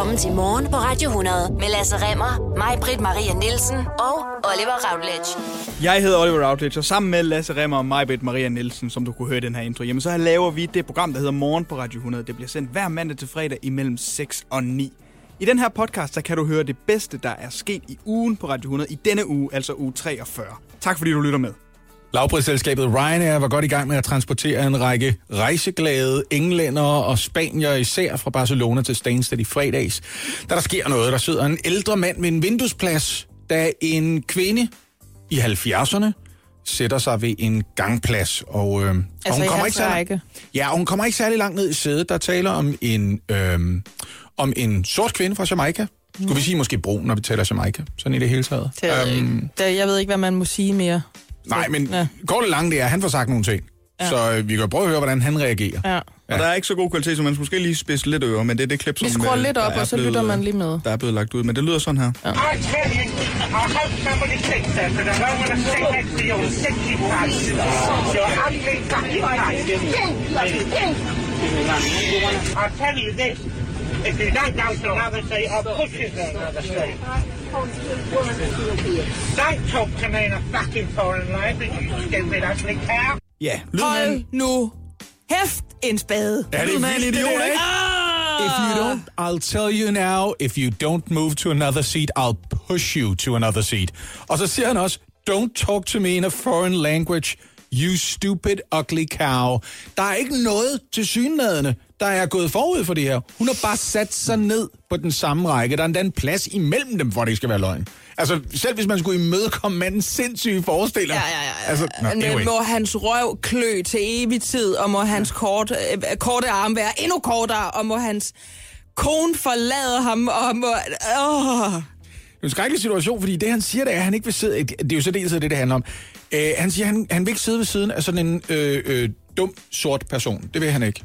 Velkommen til Morgen på Radio 100 med Lasse Remmer, mig, Britt Maria Nielsen og Oliver Routledge. Jeg hedder Oliver Routledge, og sammen med Lasse Remmer og mig, Britt Maria Nielsen, som du kunne høre i den her intro, jamen så laver vi det program, der hedder Morgen på Radio 100. Det bliver sendt hver mandag til fredag imellem 6 og 9. I den her podcast, der kan du høre det bedste, der er sket i ugen på Radio 100 i denne uge, altså uge 43. Tak fordi du lytter med. Lavprisselskabet Ryanair var godt i gang med at transportere en række rejseglade englænder og spanier, især fra Barcelona til Stansted i fredags. Da der sker noget, der sidder en ældre mand ved en vinduesplads, da en kvinde i 70'erne sætter sig ved en gangplads. Og, øh, og Altså hun i kommer ikke særlig, række. ja, og hun kommer ikke særlig langt ned i sædet. Der taler om en, øh, om en sort kvinde fra Jamaica. Skulle vi sige måske brun, når vi taler Jamaica? Sådan i det hele taget. Det, øhm, det, jeg ved ikke, hvad man må sige mere. Nej, men Ja. kort og langt det er, han får sagt nogle ting. Ja. Så øh, vi kan prøve at høre, hvordan han reagerer. Ja. Og der er ikke så god kvalitet, så man skulle måske lige spidse lidt ører, men det er det klip, som... Vi skruer øh, lidt op, og så blevet, lytter man lige med. Der er blevet lagt ud, men det lyder sådan her. Ja. Tell you this, if you don't go to another seat, I'll push you to another seat. Don't talk to me in a fucking foreign language, you stupid ugly cow. Ja, lyden Hold af... nu hæft en spade. Er det en idiot, ikke? Ah! If you don't, I'll tell you now, if you don't move to another seat, I'll push you to another seat. Og så siger han også, don't talk to me in a foreign language, you stupid ugly cow. Der er ikke noget til synladende, der er gået forud for det her. Hun har bare sat sig ned på den samme række. Der er endda en plads imellem dem, for det ikke skal være løgn. Altså, selv hvis man skulle imødekomme mandens sindssyge forestilling. Ja, ja, ja. Altså, Men anyway. må hans røv klø til evig tid, og må hans kort, øh, korte arm være endnu kortere, og må hans kone forlade ham, og må... Åh. Det er en skrækkelig situation, fordi det, han siger, det er, at han ikke vil sidde... Det er jo så dels det, det handler om. Øh, han siger, han, han vil ikke sidde ved siden af sådan en øh, øh, dum, sort person. Det vil han ikke.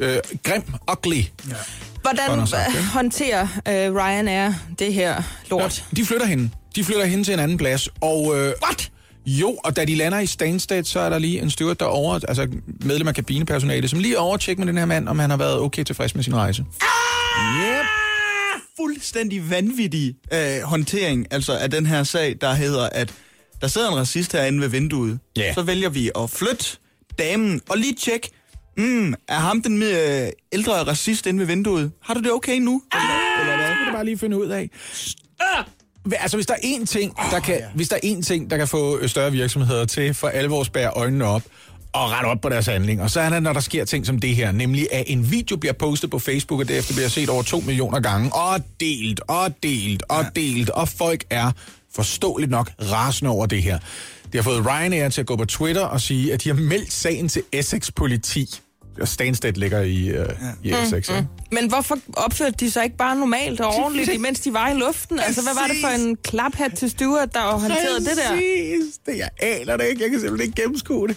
Øh, grim, ugly. Ja. Hvordan sagt, øh, ikke? håndterer øh, Ryanair det her lort? De flytter hende. De flytter hende til en anden plads. Og, øh, What? Jo, og da de lander i Stansted, så er der lige en steward derovre, altså medlem af kabinepersonale, som lige overtjekker med den her mand, om han har været okay tilfreds med sin rejse. Yep. Fuldstændig vanvittig øh, håndtering altså af den her sag, der hedder, at der sidder en racist herinde ved vinduet. Ja. Så vælger vi at flytte damen og lige tjekke, mm, er ham den øh, ældre racist inde ved vinduet? Har du det okay nu? Eller, eller hvad? Det kan du bare lige finde ud af. Altså, hvis der er én ting, der kan, hvis der er én ting, der kan få øh, større virksomheder til for alvor at spære øjnene op og rette op på deres handlinger, så er det, når der sker ting som det her, nemlig at en video bliver postet på Facebook, og derefter bliver set over to millioner gange, og delt, og delt, og delt, og folk er forståeligt nok rasende over det her. De har fået Ryanair til at gå på Twitter og sige, at de har meldt sagen til Essex politi. Og Stansted ligger i, øh, i Essex, ikke? Men hvorfor opførte de sig ikke bare normalt og ordentligt, imens de var i luften? Altså, hvad var det for en klaphat til Stuart, der håndterede det der? Præcis. Det, jeg aner det ikke. Jeg kan simpelthen ikke gennemskue det.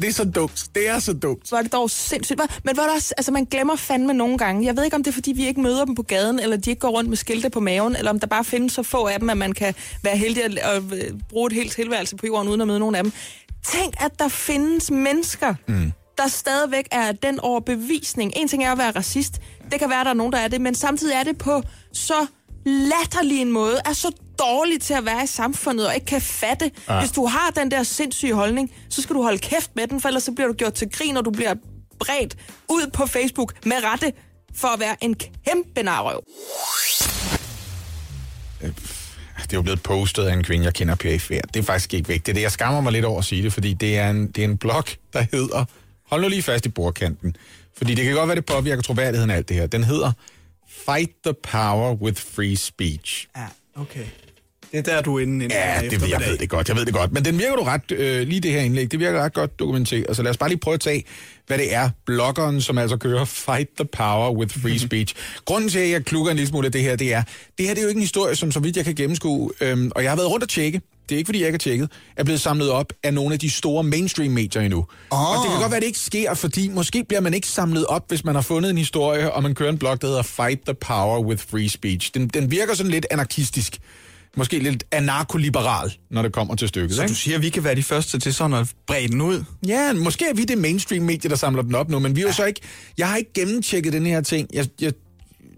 Det er så dumt. Det er så dumt. Var det dog sindssygt. Men var også, altså man glemmer fandme nogle gange. Jeg ved ikke, om det er, fordi vi ikke møder dem på gaden, eller de ikke går rundt med skilte på maven, eller om der bare findes så få af dem, at man kan være heldig at, at øh, bruge et helt tilværelse på jorden, uden at møde nogen af dem. Tænk, at der findes mennesker, mm. der stadigvæk er den overbevisning. En ting er at være racist. Det kan være, at der er nogen, der er det, men samtidig er det på så latterlig en måde, er så dårlig til at være i samfundet og ikke kan fatte. Ja. Hvis du har den der sindssyge holdning, så skal du holde kæft med den, for ellers så bliver du gjort til grin, og du bliver bredt ud på Facebook med rette for at være en kæmpe narrøv. Det er jo blevet postet af en kvinde, jeg kender perifært. Det er faktisk ikke vigtigt. Det, jeg skammer mig lidt over at sige det, fordi det er en, det er en blog, der hedder... Hold nu lige fast i bordkanten. Fordi det kan godt være, det påvirker troværdigheden af alt det her. Den hedder Fight the Power with Free Speech. Ja, okay. Det er der, du er inde. Ja, det, jeg ved det godt, jeg ved det godt. Men den virker du ret, øh, lige det her indlæg, det virker ret godt dokumenteret. Så lad os bare lige prøve at tage, hvad det er, bloggeren, som altså kører Fight the Power with Free Speech. Grunden til, at jeg klukker en lille smule af det her, det er, det her det er jo ikke en historie, som så vidt jeg kan gennemskue, øhm, og jeg har været rundt og tjekke, det er ikke fordi, jeg ikke har tjekket, er blevet samlet op af nogle af de store mainstream-medier endnu. Oh. Og det kan godt være, at det ikke sker, fordi måske bliver man ikke samlet op, hvis man har fundet en historie, og man kører en blog, der hedder Fight the Power with Free Speech. Den, den virker sådan lidt anarkistisk måske lidt anarkoliberal, når det kommer til stykket. Så ikke? du siger, at vi kan være de første til sådan at brede den ud? Ja, måske er vi det mainstream-medie, der samler den op nu, men vi er jo så ikke... Jeg har ikke gennemtjekket den her ting. Jeg, jeg,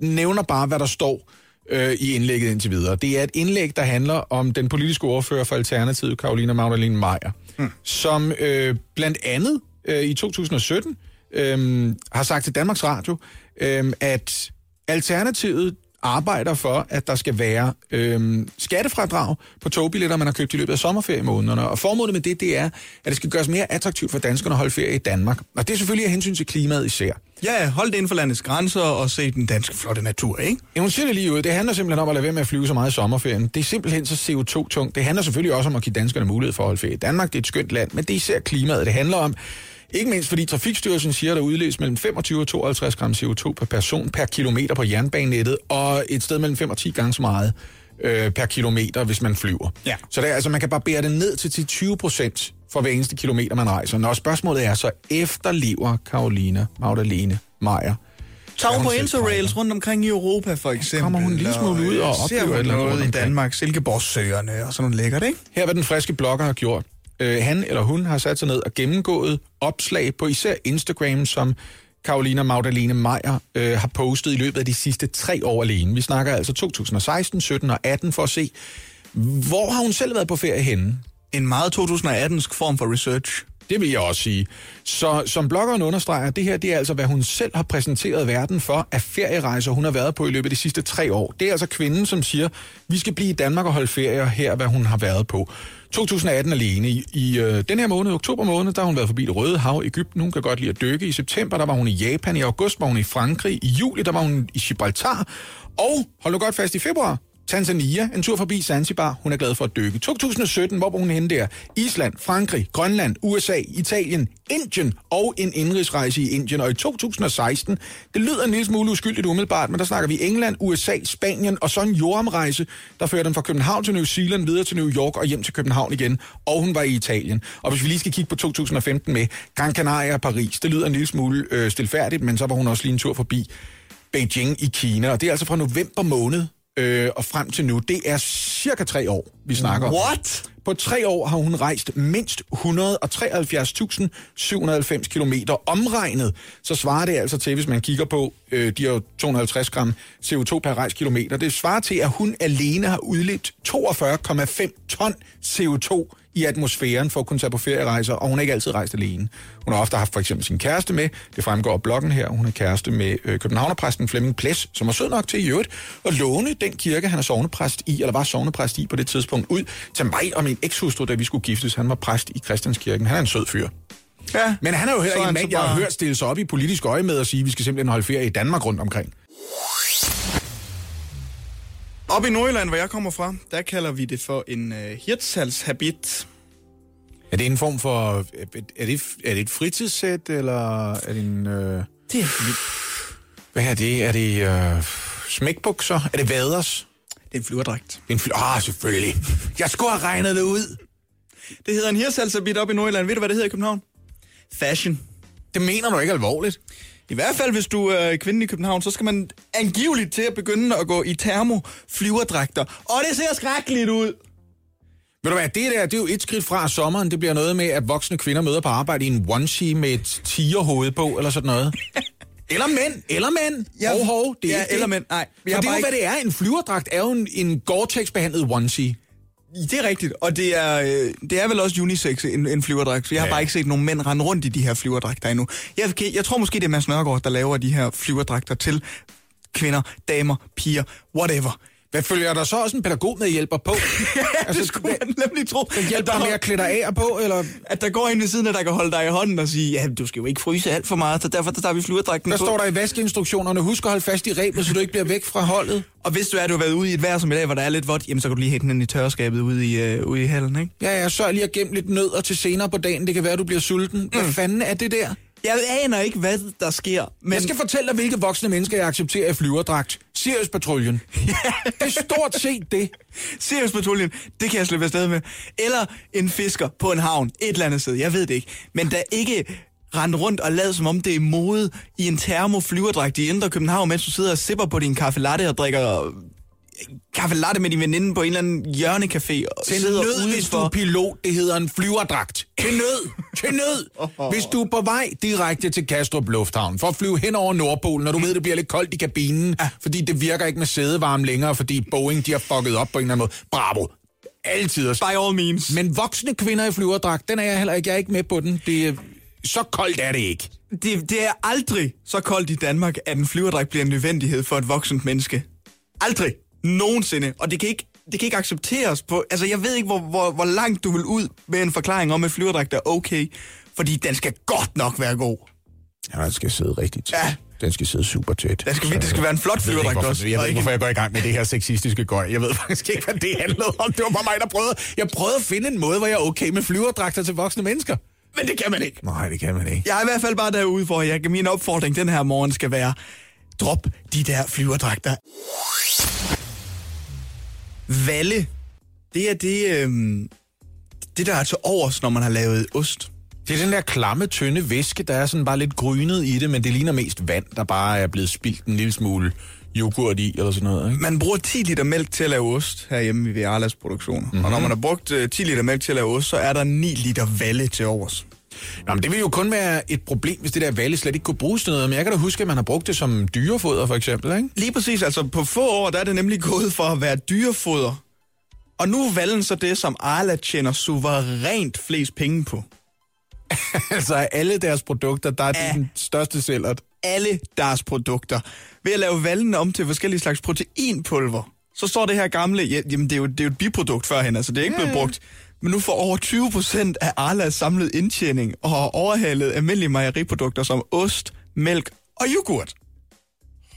nævner bare, hvad der står øh, i indlægget indtil videre. Det er et indlæg, der handler om den politiske ordfører for Alternativet, Karolina Magdalene Meyer, mm. som øh, blandt andet øh, i 2017 øh, har sagt til Danmarks Radio, øh, at Alternativet arbejder for, at der skal være øhm, skattefradrag på togbilletter, man har købt i løbet af sommerferiemånederne. Og formålet med det, det er, at det skal gøres mere attraktivt for danskerne at holde ferie i Danmark. Og det er selvfølgelig af hensyn til klimaet især. Ja, hold det inden for landets grænser og se den danske flotte natur, ikke? Ja, hun siger det lige ud. Det handler simpelthen om at lade være med at flyve så meget i sommerferien. Det er simpelthen så CO2-tungt. Det handler selvfølgelig også om at give danskerne mulighed for at holde ferie Danmark. Det er et skønt land, men det er især klimaet, det handler om. Ikke mindst fordi Trafikstyrelsen siger, at der udledes mellem 25 og 52 gram CO2 per person per kilometer på jernbanenettet, og et sted mellem 5 og 10 gange så meget øh, per kilometer, hvis man flyver. Ja. Så det altså, man kan barbere det ned til, til 20 procent for hver eneste kilometer, man rejser. Når spørgsmålet er, så efterlever Karolina Magdalene Meyer Tag Ja, på interrails rundt omkring i Europa, for eksempel. kommer hun en lille smule ud og oplever noget rundt i. Danmark. Silkeborgsøerne og sådan noget lækkert, ikke? Her hvad den friske blogger har gjort. Øh, han eller hun har sat sig ned og gennemgået opslag på især Instagram, som Karolina Magdalene Meyer øh, har postet i løbet af de sidste tre år alene. Vi snakker altså 2016, 17 og 18 for at se, hvor har hun selv været på ferie henne. En meget 2018-sk form for research. Det vil jeg også sige. Så som bloggeren understreger, det her det er altså, hvad hun selv har præsenteret verden for af ferierejser, hun har været på i løbet af de sidste tre år. Det er altså kvinden, som siger, vi skal blive i Danmark og holde ferie, her hvad hun har været på. 2018 alene. I, i øh, den her måned, oktober måned, der har hun været forbi det Røde Hav, Ægypten. Hun kan godt lide at dykke. I september, der var hun i Japan. I august var hun i Frankrig. I juli, der var hun i Gibraltar. Og, hold nu godt fast, i februar, Tanzania, en tur forbi Zanzibar, hun er glad for at dykke. 2017, hvor var hun henne der? Island, Frankrig, Grønland, USA, Italien, Indien og en indrigsrejse i Indien. Og i 2016, det lyder en lille smule uskyldigt umiddelbart, men der snakker vi England, USA, Spanien og så en jordomrejse, der fører dem fra København til New Zealand, videre til New York og hjem til København igen. Og hun var i Italien. Og hvis vi lige skal kigge på 2015 med Gran Canaria og Paris, det lyder en lille smule øh, stilfærdigt, men så var hun også lige en tur forbi Beijing i Kina. Og det er altså fra november måned øh, og frem til nu. Det er cirka tre år, vi snakker om. What? På tre år har hun rejst mindst 173.790 km omregnet. Så svarer det altså til, hvis man kigger på øh, de her 250 gram CO2 per rejst kilometer. Det svarer til, at hun alene har udledt 42,5 ton CO2 i atmosfæren for at kunne tage på ferierejser, og hun har ikke altid rejst alene. Hun har ofte haft for eksempel sin kæreste med. Det fremgår af bloggen her. Hun er kæreste med øh, københavnerpræsten Flemming Ples, som er sød nok til i øvrigt at låne den kirke, han er sovnepræst i, eller var sovnepræst i på det tidspunkt, ud til mig og min ekshustru, da vi skulle giftes. Han var præst i Christianskirken. Han er en sød fyr. Ja. Men han er jo heller er ikke en mand, jeg har hørt stille sig op i politisk øje med at sige, at vi skal simpelthen holde ferie i Danmark rundt omkring. Op i Nordjylland, hvor jeg kommer fra, der kalder vi det for en øh, hirtshalshabit. Er det en form for... Er det, er det et fritidssæt, eller er det en... Øh, Det er, hvad er det? Er det øh, smækbukser? Er det vaders? Det er en flyverdragt. Er en fly... Ah, selvfølgelig. Jeg skulle have regnet det ud. Det hedder en hirtshalshabit op i Nordjylland. Ved du, hvad det hedder i København? Fashion. Det mener du ikke alvorligt. I hvert fald, hvis du er kvinde i København, så skal man angiveligt til at begynde at gå i termoflyverdragter. Og det ser skrækkeligt ud. Ved du hvad, det der, det er jo et skridt fra sommeren. Det bliver noget med, at voksne kvinder møder på arbejde i en onesie med et tigerhoved på, eller sådan noget. Eller mænd, eller mænd. Ja, hov, hov, det er ja, ikke eller mænd. Nej, For det er jo, hvad det er. En flyverdragt er jo en, en Gore-Tex-behandlet onesie. Det er rigtigt, og det er, øh, det er vel også unisex, en, en flyverdragt. Jeg har Ja. bare ikke set nogen mænd rende rundt i de her flyverdragter endnu. Jeg, jeg tror måske, det er Mads Nørgaard, der laver de her flyverdragter til kvinder, damer, piger, whatever. Hvad følger der så også en pædagog med hjælper på? Ja, det skulle man nemlig tro. Den hjælper der- med at klæde dig af og på, eller At der går en ved siden af, der kan holde dig i hånden og sige, ja, du skal jo ikke fryse alt for meget, så derfor der tager vi flyverdragten hvad på. står der i vaskeinstruktionerne? Husk at holde fast i rebet, så du ikke bliver væk fra holdet. Og hvis du er, du har været ude i et vejr som i dag, hvor der er lidt vådt, jamen så kan du lige hætte den i tørskabet ude i, øh, ude i hallen, ikke? Ja, ja, sørg lige at gemme lidt nødder til senere på dagen. Det kan være, du bliver sulten. Hvad fanden er det der? Jeg aner ikke, hvad der sker, men... Jeg skal fortælle dig, hvilke voksne mennesker jeg accepterer i flyverdragt. Sirius Patruljen. det er stort set det. Sirius Patruljen, det kan jeg slippe afsted med. Eller en fisker på en havn, et eller andet sted, jeg ved det ikke. Men der ikke rende rundt og lad som om det er mode i en termoflyverdragt i Indre København, mens du sidder og sipper på din kaffe latte og drikker kaffe latte med din veninde på en eller anden hjørnecafé. Og Til sidder nød, hvis du er pilot, det hedder en flyverdragt. Til nød, til nød. Hvis du er på vej direkte til Kastrup Lufthavn for at flyve hen over Nordpolen, når du ved, det bliver lidt koldt i kabinen, fordi det virker ikke med sædevarme længere, fordi Boeing de har fucket op på en eller anden måde. Bravo. Altid. By all means. Men voksne kvinder i flyverdragt, den er jeg heller ikke. Jeg er ikke med på den. Det er, så koldt er det ikke. Det, det er aldrig så koldt i Danmark, at en flyverdræk bliver en nødvendighed for et voksent menneske. Aldrig. Nogensinde. Og det kan ikke, det kan ikke accepteres på... Altså, jeg ved ikke, hvor, hvor, hvor langt du vil ud med en forklaring om, at flyverdræk er okay. Fordi den skal godt nok være god. Ja, den skal sidde rigtig tæt. Ja. Den skal sidde super tæt. Den skal, det skal være en flot flyverdragt også. jeg ved ikke, hvorfor jeg går i gang med det her sexistiske gøj. Jeg ved faktisk ikke, hvad det handlede om. Det var bare mig, der prøvede. Jeg prøvede at finde en måde, hvor jeg er okay med flyverdragter til voksne mennesker. Men det kan man ikke. Nej, det kan man ikke. Jeg er i hvert fald bare derude, hvor jeg, min opfordring den her morgen skal være, drop de der flyverdragter. Valle, det er det, øhm, det der er til overs, når man har lavet ost. Det er den der klamme, tynde væske, der er sådan bare lidt grynet i det, men det ligner mest vand, der bare er blevet spildt en lille smule yoghurt i, eller sådan noget. Ikke? Man bruger 10 liter mælk til at lave ost herhjemme ved Arlas produktioner. Mm-hmm. Og når man har brugt øh, 10 liter mælk til at lave ost, så er der 9 liter valle til overs. Nå, men det vil jo kun være et problem, hvis det der valle slet ikke kunne bruges til noget. Men jeg kan da huske, at man har brugt det som dyrefoder, for eksempel, ikke? Lige præcis, altså på få år, der er det nemlig gået for at være dyrefoder. Og nu er vallen så det, som Arla tjener suverænt flest penge på. altså, alle deres produkter, der er Ja. den største sælgert. alle deres produkter. Ved at lave vallen om til forskellige slags proteinpulver, så står det her gamle, ja, jamen det er jo, det er jo et biprodukt førhen, altså det er ikke blevet brugt. Men nu får over 20 procent af Arlas samlede indtjening og har overhalet almindelige mejeriprodukter som ost, mælk og yoghurt.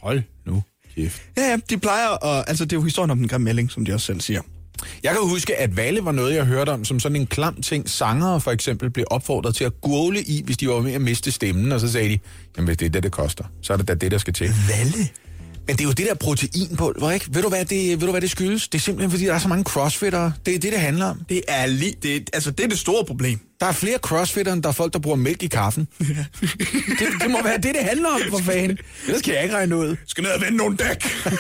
Hold nu kæft. Ja, ja, de plejer at, altså det er jo historien om den grimme melding, som de også selv siger. Jeg kan huske, at Valle var noget, jeg hørte om som sådan en klam ting. Sangere for eksempel blev opfordret til at gurle i, hvis de var ved at miste stemmen, og så sagde de, jamen hvis det er det, det koster, så er det da det, der skal til. Valle? Men det er jo det der proteinpulver, ikke? Ved du, hvad det, ved du, hvad det skyldes? Det er simpelthen, fordi der er så mange crossfittere. Det er det, det handler om. Det er lige, det, altså det er det store problem. Der er flere crossfittere, end der er folk, der bruger mælk i kaffen. det, det må være det, det handler om, for fanden. Ellers kan jeg ikke regne ud. Skal ned og vende nogle dæk.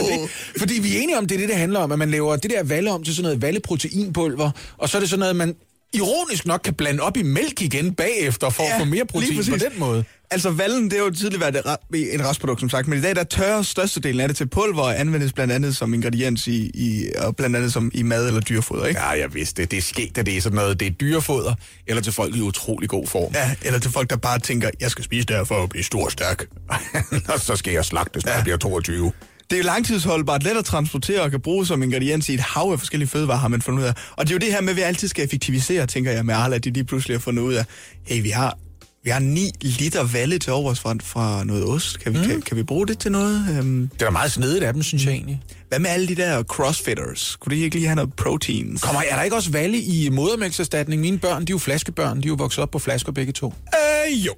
Oh. Fordi vi er enige om, det er det, det handler om, at man laver det der valle om til sådan noget valleproteinpulver, og så er det sådan noget, man ironisk nok kan blande op i mælk igen bagefter, for ja, at få mere protein på den måde. Altså, vallen, det har jo tidligere været et restprodukt, som sagt, men i dag, der tørrer størstedelen af det til pulver og anvendes blandt andet som ingrediens i, i og blandt andet som i mad eller dyrefoder, ikke? Ja, jeg vidste det. Det er sket, at det er sådan noget, det er dyrefoder, eller til folk i utrolig god form. Ja, eller til folk, der bare tænker, jeg skal spise det her for at blive stor og stærk. og så skal jeg slagtes, når ja. jeg bliver 22. Det er jo langtidsholdbart, let at transportere og kan bruges som ingrediens i et hav af forskellige fødevarer, har man fundet ud af. Og det er jo det her med, at vi altid skal effektivisere, tænker jeg med Arla, at de lige pludselig har fundet ud af, hey, vi har, vi har 9 liter valle til overs fra, fra noget ost. Kan vi, mm. kan, kan vi bruge det til noget? Um, Det er meget snedigt af dem, synes jeg egentlig. hvad med alle de der crossfitters? Kunne de ikke lige have noget proteins? Kommer, er der ikke også valge i modermælkserstatning? Mine børn, de er jo flaskebørn. De er jo vokset op på flasker begge to. Øh, jo.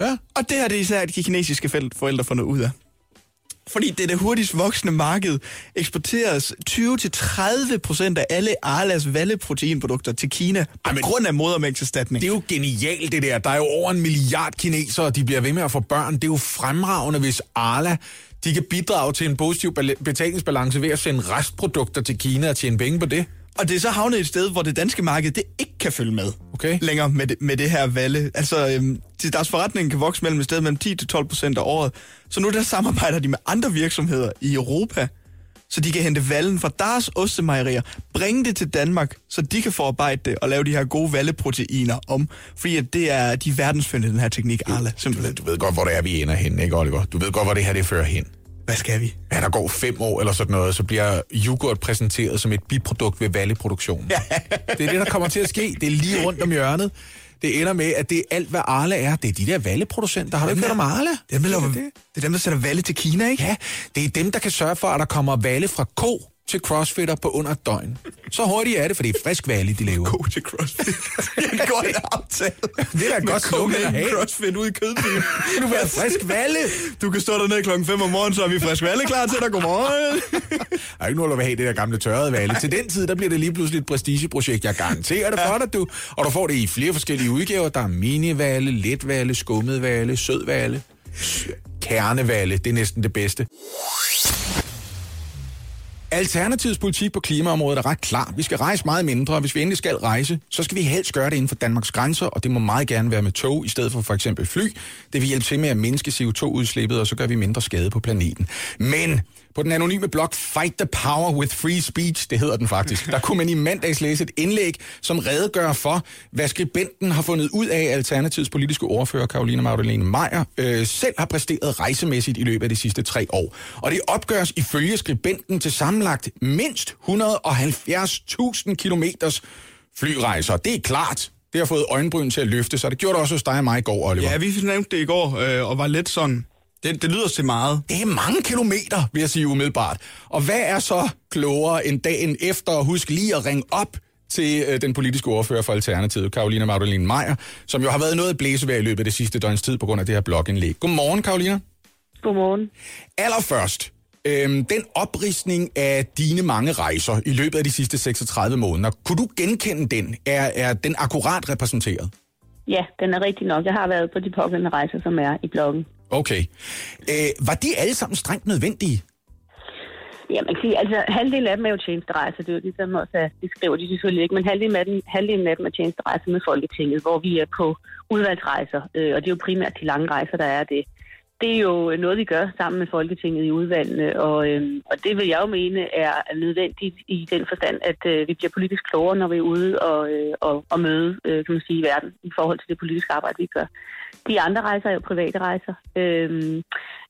Ja. Og det har det især de kinesiske forældre fundet ud af. Fordi det er det hurtigst voksende marked, eksporteres 20-30 procent af alle Arlas valleproteinprodukter til Kina på Ej, men- grund af modermælkserstatning. Det er jo genialt, det der. Der er jo over en milliard kinesere, og de bliver ved med at få børn. Det er jo fremragende, hvis Arla de kan bidrage til en positiv bal- betalingsbalance ved at sende restprodukter til Kina og tjene penge på det. Og det er så havnet et sted, hvor det danske marked det ikke kan følge med Okay. længere med det, med det her valle. Altså, øhm, de- deres forretning kan vokse mellem et sted mellem 10-12 procent af året. Så nu der samarbejder de med andre virksomheder i Europa, så de kan hente vallen fra deres ostemejerier, bringe det til Danmark, så de kan forarbejde det og lave de her gode valleproteiner om. Fordi at det er de er verdensførende, den her teknik, Arla, simpelthen. Du ved godt, hvor det er, vi ender hen, ikke Oliver? Du ved godt, hvor det her det fører hen. Hvad skal vi? Ja, der går fem år eller sådan noget, så bliver yoghurt præsenteret som et biprodukt ved valleproduktion. Ja. Det er det, der kommer til at ske. Det er lige rundt om hjørnet. Det ender med, at det er alt, hvad Arla er. Det er de der valleproducenter. Har du ikke hørt om Arla? Det er, dem, der det. det er dem, der sender valle til Kina, ikke? Ja, det er dem, der kan sørge for, at der kommer valle fra ko til crossfitter på under et døgn. Så hurtigt er det, for det er frisk valle, de laver. God til CrossFit. Jeg går en aftale. Det er da godt slogan at have. CrossFit ud i kødbyen. Du vil have frisk valle. Du kan stå dernede klokken 5 om morgenen, så er vi frisk valle klar til dig. Godmorgen. Der er ikke nogen, der vil have det der gamle tørrede valle. Til den tid, der bliver det lige pludselig et prestigeprojekt. Jeg garanterer det for dig, du. Og du får det i flere forskellige udgaver. Der er minivalle, letvalle, skummet valle, sødvalle, kernevalle. Det er næsten det bedste. Alternativets politik på klimaområdet er ret klar. Vi skal rejse meget mindre, og hvis vi endelig skal rejse, så skal vi helst gøre det inden for Danmarks grænser, og det må meget gerne være med tog i stedet for for eksempel fly. Det vil hjælpe til med at mindske CO2-udslippet, og så gør vi mindre skade på planeten. Men på den anonyme blog Fight the Power with Free Speech, det hedder den faktisk, der kunne man i mandags læse et indlæg, som redegør for, hvad skribenten har fundet ud af Alternativets politiske ordfører, Karoline Magdalene Meyer, øh, selv har præsteret rejsemæssigt i løbet af de sidste tre år. Og det opgøres ifølge skribenten til sammenlagt mindst 170.000 kilometers flyrejser. Det er klart. Det har fået øjenbryn til at løfte, så det gjorde det også hos dig og mig i går, Oliver. Ja, vi nævnte det i går, øh, og var lidt sådan... Det, det lyder til meget. Det er mange kilometer, vil jeg sige umiddelbart. Og hvad er så klogere end dagen efter at huske lige at ringe op til øh, den politiske ordfører for Alternativet, Karolina Magdalene Meyer, som jo har været noget blæsevejr i løbet af det sidste døgns tid på grund af det her blogindlæg. Godmorgen, Karolina. Godmorgen. Allerførst, øhm, den oprisning af dine mange rejser i løbet af de sidste 36 måneder, kunne du genkende den? Er, er den akkurat repræsenteret? Ja, den er rigtig nok. Jeg har været på de pågældende rejser, som er i bloggen. Okay. Øh, var de alle sammen strengt nødvendige? Ja, man kan sige, altså halvdelen af dem er jo tjenesterejser, det er jo ligesom også, det skriver de selvfølgelig ikke, men halvdelen af dem, halvdelen af dem er tjenesterejser med Folketinget, hvor vi er på udvalgsrejser, øh, og det er jo primært de lange rejser, der er det. Det er jo noget, vi gør sammen med Folketinget i udvalgene, og, øh, og det vil jeg jo mene er nødvendigt i den forstand, at øh, vi bliver politisk klogere, når vi er ude og, øh, og, og møde, øh, kan man sige, verden i forhold til det politiske arbejde, vi gør. De andre rejser er jo private rejser. Øh,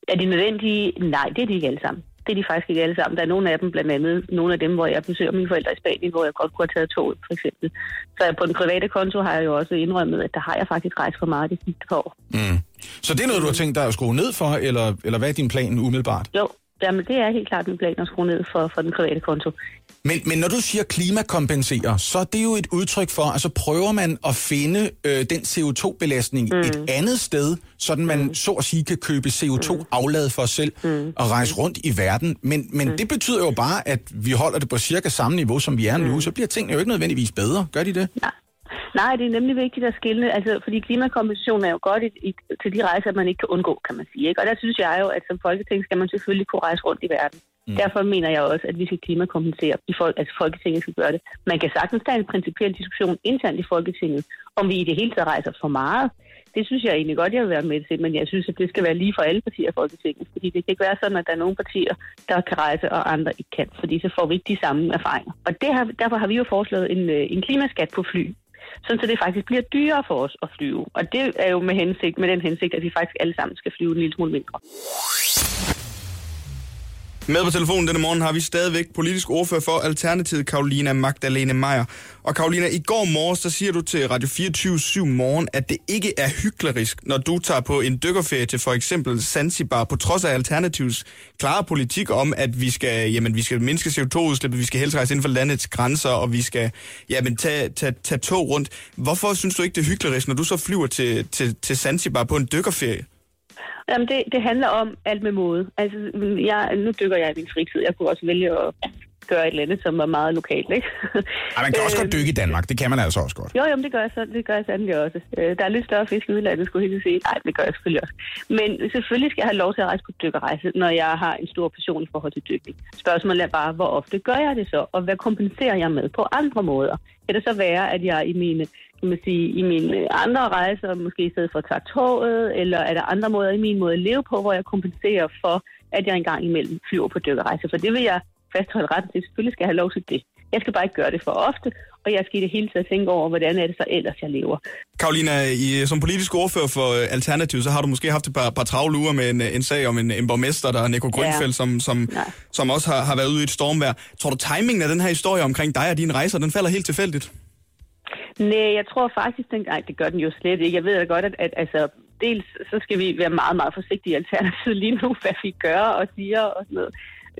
er de nødvendige? Nej, det er de ikke alle sammen. Det er de faktisk ikke alle sammen. Der er nogle af dem, blandt andet nogle af dem, hvor jeg besøger mine forældre i Spanien, hvor jeg godt kunne have taget toget, for eksempel. Så på den private konto har jeg jo også indrømmet, at der har jeg faktisk rejst for meget de sidste par år. Mm. Så det er noget, du har tænkt dig at skrue ned for, eller, eller hvad er din plan umiddelbart? Jo, jamen det er helt klart min plan at skrue ned for, for den private konto. Men, men når du siger klimakompensere, så er det jo et udtryk for, altså prøver man at finde øh, den CO2-belastning mm. et andet sted, sådan man mm. så at sige kan købe CO2-aflad for sig selv mm. og rejse rundt i verden. Men, men mm. det betyder jo bare, at vi holder det på cirka samme niveau, som vi er mm. nu, så bliver tingene jo ikke nødvendigvis bedre. Gør de det? Nej. Nej, det er nemlig vigtigt at skille, altså, fordi klimakompensation er jo godt i, i, til de rejser, man ikke kan undgå, kan man sige. Ikke? Og der synes jeg jo, at som folketing skal man selvfølgelig kunne rejse rundt i verden. Mm. Derfor mener jeg også, at vi skal klimakompensere, i folk, altså Folketinget skal gøre det. Man kan sagtens tage en principiel diskussion internt i Folketinget, om vi i det hele taget rejser for meget. Det synes jeg egentlig godt, jeg vil være med til, men jeg synes, at det skal være lige for alle partier i Folketinget. Fordi det kan ikke være sådan, at der er nogle partier, der kan rejse, og andre ikke kan. Fordi så får vi ikke de samme erfaringer. Og det har, derfor har vi jo foreslået en, øh, en klimaskat på fly sådan så det faktisk bliver dyrere for os at flyve. Og det er jo med, hensigt, med den hensigt, at vi faktisk alle sammen skal flyve en lille smule mindre. Med på telefonen denne morgen har vi stadigvæk politisk ordfører for Alternativet, Karolina Magdalene Meier. Og Karolina, i går morges, der siger du til Radio 24 morgen, at det ikke er hyklerisk, når du tager på en dykkerferie til for eksempel Zanzibar, på trods af Alternativs klare politik om, at vi skal, jamen, vi skal mindske CO2-udslippet, vi skal helst rejse inden for landets grænser, og vi skal jamen, tage, tage, tage tog rundt. Hvorfor synes du ikke, det er hyklerisk, når du så flyver til, til, til Zanzibar på en dykkerferie? Jamen, det, det handler om alt med måde. Altså, jeg, nu dykker jeg i min fritid. Jeg kunne også vælge at gøre et eller andet, som var meget lokalt, ikke? Ej, man kan også godt dykke i Danmark. Det kan man altså også godt. Jo, jo, det gør jeg, så, det gør jeg sandelig også. Øh, Der er lidt større fisk i udlandet, skulle jeg helt sige. Nej, det gør jeg selvfølgelig også. Men selvfølgelig skal jeg have lov til at rejse på dykkerrejse, når jeg har en stor passion i forhold til dykning. Spørgsmålet er bare, hvor ofte gør jeg det så, og hvad kompenserer jeg med på andre måder? Kan det så være, at jeg i mine man sige, i mine andre rejser, måske i stedet for at tage toget, eller er der andre måder i min måde at leve på, hvor jeg kompenserer for, at jeg engang imellem flyver på dykkerrejse. For det vil jeg fastholde retten til. Selvfølgelig skal jeg have lov til det. Jeg skal bare ikke gøre det for ofte, og jeg skal i det hele taget tænke over, hvordan er det så ellers, jeg lever. Karolina, i, som politisk ordfører for øh, Alternativ, så har du måske haft et par, par travle uger med en, en sag om en, en borgmester, der er Nico Grønfeldt, ja. som, som, som også har, har været ude i et stormvær. Tror du, timingen af den her historie omkring dig og dine rejser, den falder helt tilfældigt? Nej, jeg tror faktisk, den, nej, det gør den jo slet ikke. Jeg ved da godt, at, at altså, dels så skal vi være meget, meget forsigtige i Alternativet lige nu, hvad vi gør og siger og sådan noget.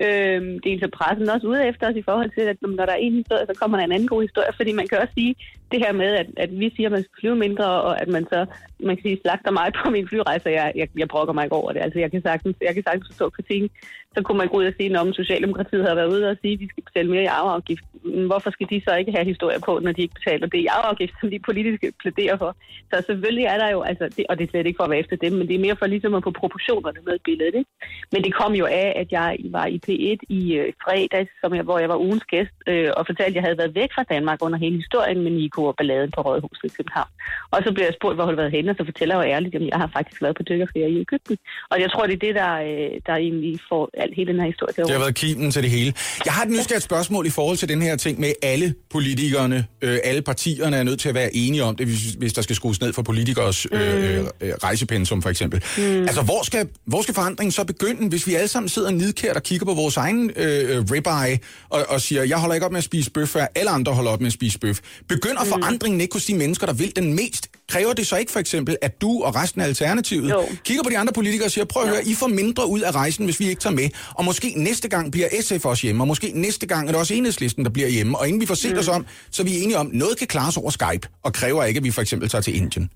Øhm, dels er pressen også ude efter os i forhold til, at når der er en historie, så kommer der en anden god historie, fordi man kan også sige det her med, at, at vi siger, at man skal flyve mindre, og at man så, man kan sige, slagter mig på min flyrejse, jeg, jeg, jeg brokker mig ikke over det. Altså, jeg kan sagtens, jeg kan sagtens forstå kritikken så kunne man gå ud og sige, at Socialdemokratiet har været ude og sige, at de skal betale mere i arveafgift. Hvorfor skal de så ikke have historier på, når de ikke betaler det i arveafgift, som de politiske plæderer for? Så selvfølgelig er der jo, altså, det, og det er slet ikke for at være efter dem, men det er mere for ligesom at få proportionerne med i billedet. Ikke? Men det kom jo af, at jeg var i P1 i øh, fredags, som jeg, hvor jeg var ugens gæst, øh, og fortalte, at jeg havde været væk fra Danmark under hele historien med Nico og balladen på Rådhuset i København. Og så blev jeg spurgt, hvor har du været henne, og så fortæller jeg jo ærligt, at jeg har faktisk været på dykkerferie i Ægypten. Og jeg tror, det er det, der, øh, der egentlig får alt hele den her historie at Det har været kimen til det hele. Jeg har et nysgerrigt spørgsmål i forhold til den her ting med alle politikerne, øh, alle partierne er nødt til at være enige om det, hvis, hvis der skal skrues ned for politikers øh, øh, øh, rejsepensum for eksempel. Mm. Altså, hvor skal, hvor skal forandringen så begynde, hvis vi alle sammen sidder nidkært og kigger på vores egen øh, ribeye og, og siger, jeg holder ikke op med at spise bøf, før alle andre holder op med at spise bøf. Begynder mm. forandringen ikke hos de mennesker, der vil den mest? Kræver det så ikke for eksempel, at du og resten af Alternativet Jo. kigger på de andre politikere og siger, prøv at høre, I får mindre ud af rejsen, hvis vi ikke tager med. Og måske næste gang bliver SF også hjemme, og måske næste gang er det også enhedslisten, der bliver hjemme. Og inden vi får set os om, så er vi enige om, noget kan klares over Skype, og kræver ikke, at vi for eksempel tager til Indien.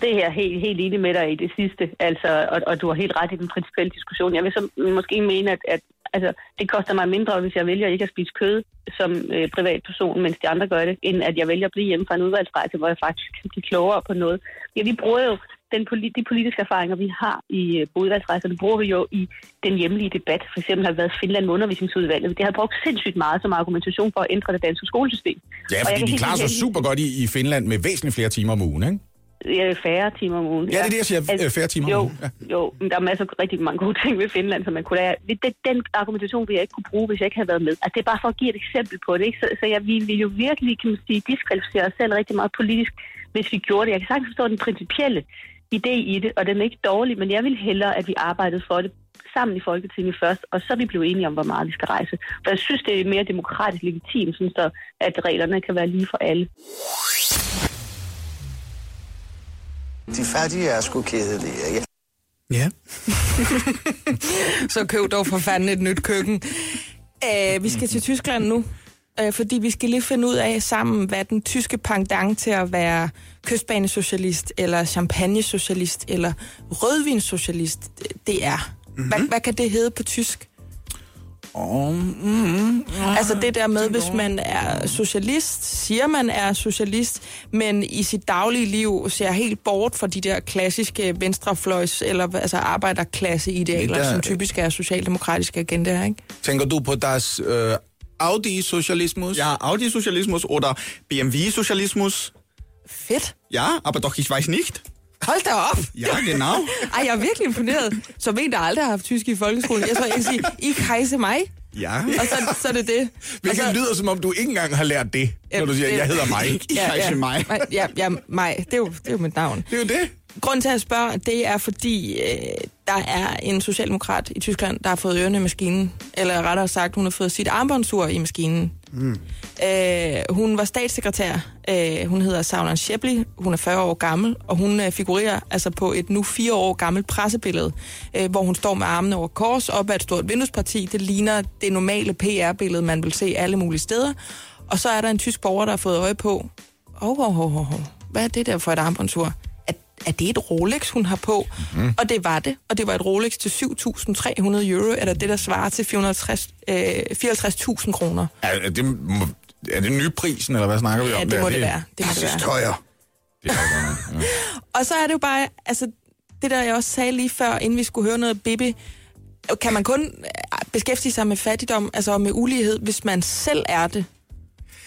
Det er jeg helt, helt enig med dig i det sidste, altså, og, og du har helt ret i den principielle diskussion. Jeg vil så måske mene, at, at altså, det koster mig mindre, hvis jeg vælger ikke at spise kød som øh, privatperson, mens de andre gør det, end at jeg vælger at blive hjemme fra en udvalgsrejse, hvor jeg faktisk kan blive klogere på noget. Ja, vi bruger jo den, poli- de politiske erfaringer, vi har i øh, på udvalgsrejser, det bruger vi jo i den hjemlige debat. For eksempel har det været Finland med undervisningsudvalget. Det har brugt sindssygt meget som argumentation for at ændre det danske skolesystem. Ja, fordi de klarer sig super godt i, i Finland med væsentligt flere timer om ugen, ikke? Øh, færre timer om ugen. Ja, det er det, jeg siger, øh, færre timer om jo, ugen, ja. Jo, men der er masser af rigtig mange gode ting ved Finland, som man kunne lære. Det, det, den argumentation vil jeg ikke kunne bruge, hvis jeg ikke havde været med. Altså, det er bare for at give et eksempel på det. Ikke? Så, så jeg vi vil jo virkelig, kan man sige, diskvalificere os selv rigtig meget politisk, hvis vi gjorde det. Jeg kan sagtens forstå den principielle idé i det, og den er ikke dårlig, men jeg vil hellere, at vi arbejdede for det sammen i Folketinget først, og så vi blevet enige om, hvor meget vi skal rejse. For jeg synes, det er mere demokratisk legitimt, sådan så, at reglerne kan være lige for alle. De fattige er sgu kedelige, ikke? Ja. Så køb dog for fanden et nyt køkken. Uh, vi skal til Tyskland nu, uh, fordi vi skal lige finde ud af sammen, hvad den tyske pendant til at være kystbanesocialist, eller champagnesocialist, eller rødvinssocialist, det er. Mm-hmm. Hvad, hvad kan det hedde på tysk? Oh, mm, Altså det der med, hvis man er socialist, siger man er socialist, men i sit daglige liv ser helt bort fra de der klassiske venstrefløjs, eller altså arbejderklasse-idealer, der- som typisk er socialdemokratiske agendaer, ikke? tænker du på deres øh, Audi-socialismus? Ja, Audi-Sozialismus oder BMW-Sozialismus. Fedt. Ja, aber doch, ich weiß nicht. Hold da op! Ja, genau. Ej, jeg er virkelig imponeret. Som en, der aldrig har haft tysk i folkeskolen. Jeg tror, jeg kan sige, I hejse mig. Ja. Og så, så er det det. Hvilket så- lyder, som om du ikke engang har lært det, når du siger, det- jeg hedder mig. Ja, ja. mig. Ja, ja, mig. Det er, jo, det er jo mit navn. Det er jo det. Grunden til at jeg spørger, det er fordi, øh, der er en socialdemokrat i Tyskland, der har fået ørerne i maskinen. Eller rettere sagt, hun har fået sit armbåndsur i maskinen. Mm. Øh, hun var statssekretær. Øh, hun hedder Saulan Shepley. Hun er 40 år gammel, og hun øh, figurerer altså på et nu fire år gammelt pressebillede, øh, hvor hun står med armene over kors op ad et stort vinduesparti. Det ligner det normale PR-billede, man vil se alle mulige steder. Og så er der en tysk borger, der har fået øje på, oh, oh, oh, oh, oh. hvad er det der for et armbåndsur? Er, er det et Rolex, hun har på? Mm. Og det var det. Og det var et Rolex til 7.300 euro, eller det, der svarer til 450, øh, 54.000 kroner. Er det, er det nyprisen, eller hvad snakker vi om? Ja, det der? må det være. Det må det være. højere. Det er ja. Og så er det jo bare, altså, det der jeg også sagde lige før, inden vi skulle høre noget Bibi, kan man kun øh, beskæftige sig med fattigdom, altså med ulighed, hvis man selv er det?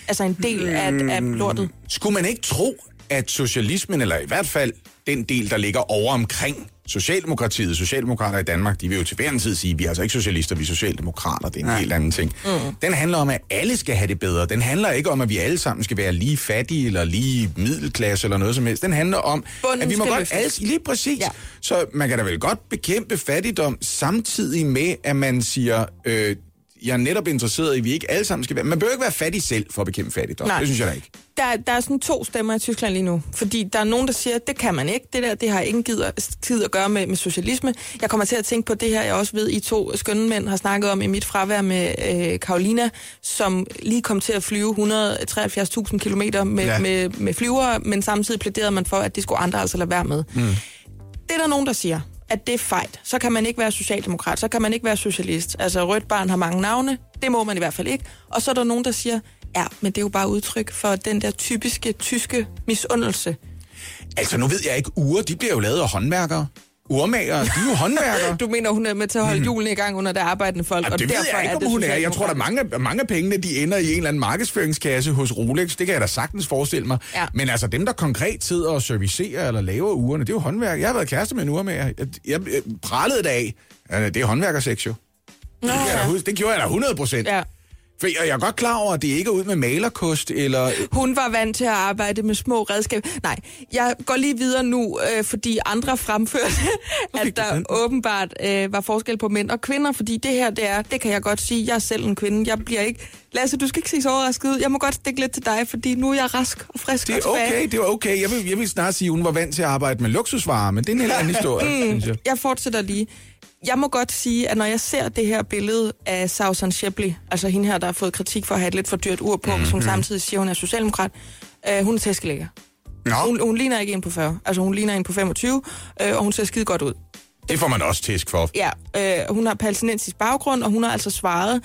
Altså en del af, af lortet. Skulle man ikke tro, at socialismen, eller i hvert fald den del, der ligger over omkring Socialdemokratiet, Socialdemokrater i Danmark, de vil jo til hver en tid sige, vi er altså ikke socialister, vi er socialdemokrater, det er en helt anden ting. Mm. Den handler om, at alle skal have det bedre. Den handler ikke om, at vi alle sammen skal være lige fattige, eller lige middelklasse, eller noget som helst. Den handler om, Bunden at vi må godt løftes. alle, lige præcis. Ja. Så man kan da vel godt bekæmpe fattigdom, samtidig med, at man siger, øh, jeg er netop interesseret i, at vi ikke alle sammen skal være... Man behøver ikke være fattig selv for at bekæmpe fattigdom. Nej. Det synes jeg da ikke. Der, der er sådan to stemmer i Tyskland lige nu. Fordi der er nogen, der siger, at det kan man ikke. Det der, det har ingen gider, tid at gøre med, med socialisme. Jeg kommer til at tænke på det her, jeg også ved, I to skønne mænd har snakket om i mit fravær med øh, Karolina, som lige kom til at flyve 173.000 kilometer med, ja. Ja. med, med flyvere, men samtidig plæderede man for, at det skulle andre altså lade være med. Mm. Det er der nogen, der siger at det er fejt. Så kan man ikke være socialdemokrat, så kan man ikke være socialist. Altså, rødt barn har mange navne, det må man i hvert fald ikke. Og så er der nogen, der siger, ja, men det er jo bare udtryk for den der typiske tyske misundelse. Altså, nu ved jeg ikke, uger, de bliver jo lavet af håndværkere. Urmager, de er jo håndværkere. Du mener, hun er med til at holde hjulene i gang under det arbejdende folk, og det ved derfor jeg ikke, om hun er. Jeg tror, der er socialdemokrat. mange, mange af pengene, de ender i en eller anden markedsføringskasse hos Rolex. Det kan jeg da sagtens forestille mig. Ja. Men altså, dem, der konkret sidder og servicerer eller laver ugerne, det er jo håndværk. Jeg har været kæreste med en urmager. Jeg, jeg, prallede det af. Ja, Det er håndværkersex jo. Nå, Det, ja. huske. det gjorde jeg da 100 procent. ja. For jeg, er godt klar over, at det ikke er ud med malerkost, eller... Hun var vant til at arbejde med små redskaber. Nej, jeg går lige videre nu, øh, fordi andre fremførte, at der den? åbenbart øh, var forskel på mænd og kvinder, fordi det her, det er, det kan jeg godt sige, jeg er selv en kvinde, jeg bliver ikke... Lasse, du skal ikke se så overrasket ud, jeg må godt stikke lidt til dig, fordi nu er jeg rask og frisk Det og er tilbage. okay, det var okay. Jeg vil, jeg vil snart sige, at hun var vant til at arbejde med luksusvarer, men det er en helt anden historie, synes jeg. Jeg fortsætter lige. Jeg må godt sige, at når jeg ser det her billede af Susan Shipley, altså hende her, der har fået kritik for at have et lidt for dyrt ur på, mm-hmm. Mhm. som samtidig siger, hun er socialdemokrat, øh, hun er tæskelægger. Nå, Hun, hun ligner ikke en på 40, altså hun ligner en på 25, øh, og hun ser skide godt ud. det får man også tæsk for. Ja, øh, hun har palæstinensisk baggrund, og hun har altså svaret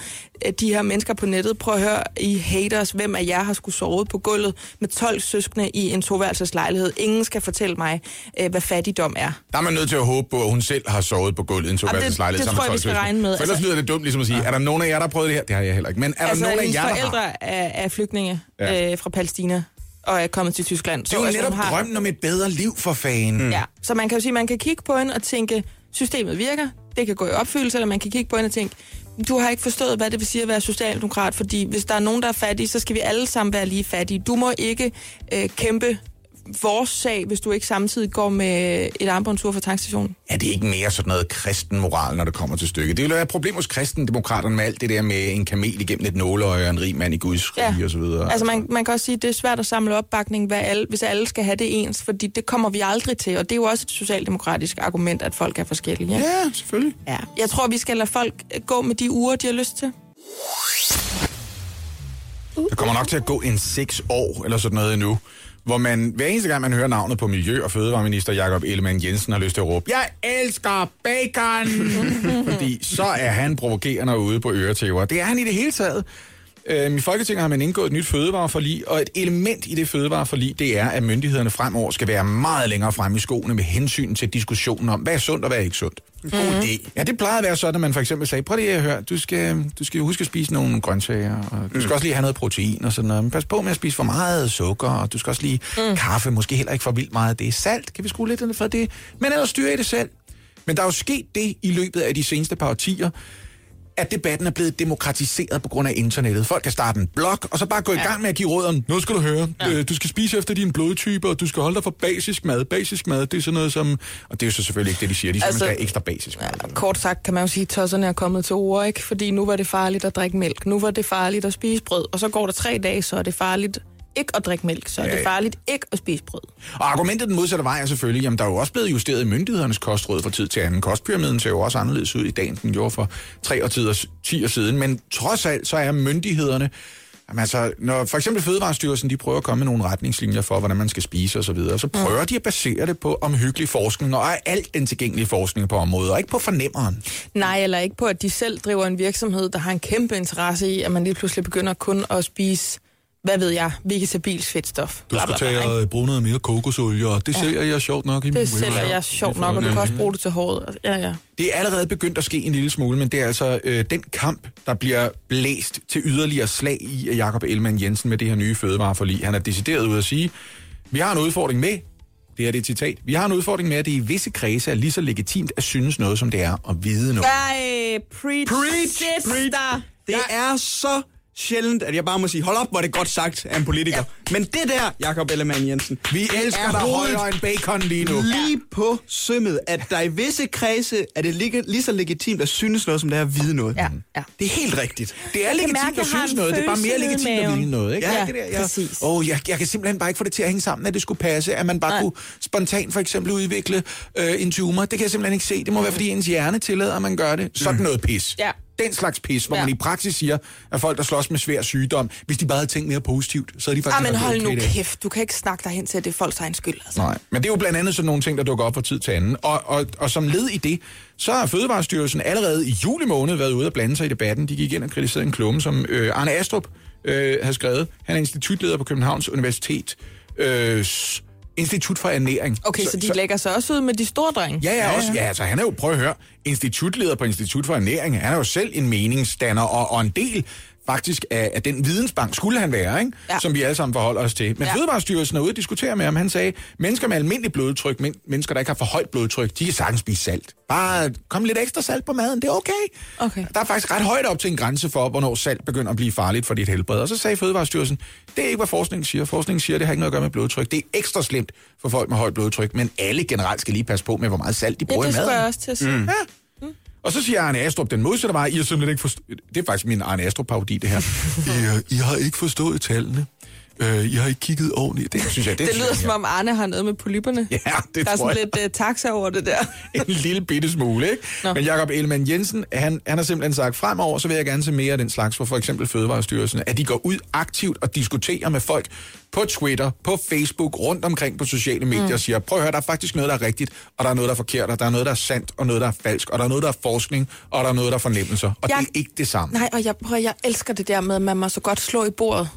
øh, de her mennesker på nettet, prøv at høre, I haters, hvem af jer har skulle sovet på gulvet med 12 søskende i en toværelseslejlighed. Ingen skal fortælle mig, øh, hvad fattigdom er. Der er man nødt til at håbe på, at hun selv har sovet på gulvet i en toværelseslejlighed. det- det tror jeg, vi skal 12 regne med. For ellers Altså- lyder det dumt ligesom at sige, er der nogen af jer, der har prøvet det her? Det har jeg heller ikke. Men er altså, der nogen af jer, der har? forældre er, er flygtninge Ja. ja. øh, fra Palæstina og er kommet til Tyskland. Det er jo altså, netop hun har- drømmen om et bedre liv for fanden. Ja, så man kan jo sige, man kan kigge på hende og tænke, systemet virker, det kan gå i opfyldelse, eller man kan kigge på en og tænke, du har ikke forstået, hvad det vil sige at være socialdemokrat, fordi hvis der er nogen, der er fattige, så skal vi alle sammen være lige fattige. Du må ikke øh, kæmpe vores sag, hvis du ikke samtidig går med et armbåndsur for tankstationen. Er det ikke mere sådan noget kristen moral, når det kommer til stykket? Det vil være et problem hos kristendemokraterne med alt det der med en kamel igennem et nåleøje og en rig mand i Guds rige Ja. og så videre. Altså man, man kan også sige, at det er svært at samle opbakning, hvad alle, hvis alle skal have det ens, fordi det kommer vi aldrig til, og det er jo også et socialdemokratisk argument, at folk er forskellige. Ikke? Ja, selvfølgelig. Ja. Jeg tror, vi skal lade folk øh, gå med de uger, de har lyst til. Der kommer nok til at gå en seks år eller sådan noget endnu, hvor man hver eneste gang, man hører navnet på Miljø- og Fødevareminister Jakob Ellemann Jensen har lyst til at råbe, jeg elsker bacon! Fordi så er han provokerende ude på øretæver. Det er han i det hele taget. Øhm, I Folketinget har man indgået et nyt fødevareforlig, og et element i det fødevareforlig, det er, at myndighederne fremover skal være meget længere frem i skoene med hensyn til diskussionen om, hvad er sundt og hvad er ikke sundt. God idé. Ja, det plejede at være sådan, at man for eksempel sagde, prøv lige at høre, du skal, du skal jo huske at spise nogle grøntsager, og du skal også lige have noget protein og sådan noget. Men pas på med at spise for meget sukker, og du skal også lige mm. kaffe, måske heller ikke for vildt meget. Det er salt, kan vi skrue lidt ned for det? Men ellers styre i det selv. Men der er jo sket det i løbet af de seneste par årtier, at debatten er blevet demokratiseret på grund af internettet. Folk kan starte en blog, og så bare gå i gang med at give råd om, nu skal du høre, ja. du skal spise efter din blodtype, og du skal holde dig for basisk mad. Basisk mad, det er sådan noget som... Og det er jo så selvfølgelig ikke det, de siger. De siger, altså, Altså- man skal have ekstra basisk mad. Ja, kort sagt kan man jo sige, at tosserne er kommet til ord, ikke? Fordi nu var det farligt at drikke mælk, nu var det farligt at spise brød, og så går der tre dage, så er det farligt ikke at drikke mælk, så er Ja, det farligt ikke at spise brød. Og argumentet den modsatte vej er selvfølgelig, jamen der er jo også blevet justeret i myndighedernes kostråd fra tid til anden. Kostpyramiden ser jo også anderledes ud i dag, end den gjorde for tre og ti år siden. Men trods alt, så er myndighederne Jamen altså, når for eksempel Fødevarestyrelsen, de prøver at komme med nogle retningslinjer for, hvordan man skal spise osv., så, videre, så prøver de at basere det på omhyggelig forskning, og alt den tilgængelige forskning på området, og ikke på fornemmeren. Nej, eller ikke på, at de selv driver en virksomhed, der har en kæmpe interesse i, at man lige pludselig begynder kun at spise, hvad ved jeg, vegetabilisk fedtstof. Bla, bla, ikke? bruge noget mere kokosolie, og det sælger jeg sjovt nok i Det sælger jeg sjovt nok, og du kan også bruge det til håret. Ja, ja. Det er allerede begyndt at ske en lille smule, men det er altså øh, den kamp, der bliver blæst til yderligere slag i af Jakob Ellemann Jensen med det her nye fødevareforlig. Han er decideret ud at sige, vi har en udfordring med, det er det citat, vi har en udfordring med, at det i visse kredse er lige så legitimt at synes noget, som det er at vide noget. Ej, preach, Preach, sister. Det er så sjældent, at jeg bare må sige, hold op, hvor er det godt sagt af en politiker. Ja. Men det der, Jakob Ellemann Jensen, Vi elsker er dig højere end bacon lige nu. lige på sømmet, at der i visse kredse er det lige, lige så legitimt at synes noget, som det er at vide noget. Ja, ja. Det er helt rigtigt. Det er legitimt mærke, at synes noget, det er bare mere legitimt at vide noget. Ikke? Ja, det der, jeg, præcis. Åh, jeg, jeg kan simpelthen bare ikke få det til at hænge sammen, at det skulle passe, at man bare Nej. kunne spontant for eksempel udvikle øh, en tumor. Det kan jeg simpelthen ikke se. Det må være, fordi ens hjerne tillader, at man gør det. Sådan noget pis. Ja, Den slags pis, hvor Ja. man i praksis siger, at folk, der slås med svær sygdom, hvis de bare havde tænkt mere positivt, så er de faktisk... Ah, men hold nu okay dag. kæft. Du kan ikke snakke dig hen til, at det er folks egen skyld. Altså. Nej, men det er jo blandt andet sådan nogle ting, der dukker op fra tid til anden. Og, og, og som led i det, så har Fødevarestyrelsen allerede i juli måned været ude og blande sig i debatten. De gik ind og kritiserede en klumme, som øh, Arne Astrup øh, har skrevet. Han er institutleder på Københavns Universitet. Øh, Institut for Ernæring. Okay, så, så de lægger sig også ud med de store drenge? Ja, ja, også, ja, altså han er jo, prøv at høre, institutleder på Institut for Ernæring, han er jo selv en meningsdanner, og, og en del faktisk af, af den vidensbank, skulle han være, ikke? Ja. som vi alle sammen forholder os til. Men Ja. ja. Fødevarestyrelsen er ude og diskutere med ham, han sagde, mennesker med almindelig blodtryk, men, mennesker, der ikke har for højt blodtryk, de kan sagtens spise salt. Bare kom lidt ekstra salt på maden, det er okay. Okay. Der er faktisk ret højt op til en grænse for, hvornår salt begynder at blive farligt for dit helbred. Og så sagde Fødevarestyrelsen, det er ikke, hvad forskningen siger. Forskningen siger, det har ikke noget at gøre med blodtryk. Det er ekstra slemt for folk med højt blodtryk, men alle generelt skal lige passe på med, hvor meget salt de Ja, bruger det i maden. jeg også til at sige. Mm. Ja. Og så siger Arne Astrup den modsatte vej. I har simpelthen ikke forstået... Det er faktisk min Arne Astrup-parodi, det her. I, øh, I har ikke forstået tallene. Uh, I har ikke kigget ordentligt. Det synes jeg, det, Det lyder jeg, som om Arne har noget med polypperne. Ja, det Der er tror sådan jeg. lidt uh, taxa over det der. en lille bitte smule, ikke? Nå. Men Jakob Ellemann Jensen, han, han har simpelthen sagt, fremover, så vil jeg gerne se mere af den slags for for eksempel Fødevarestyrelsen, at de går ud aktivt og diskuterer med folk på Twitter, på Facebook, rundt omkring på sociale medier, mm. og siger, prøv at høre, der er faktisk noget, der er rigtigt, og der er noget, der er forkert, og der er noget, der er sandt, og noget, der er falsk, og der er noget, der er forskning, og der er noget, der er fornemmelser, og Jeg- det er ikke det samme. Nej, og jeg, prøv, jeg elsker det der med, at man må så godt slå i bordet.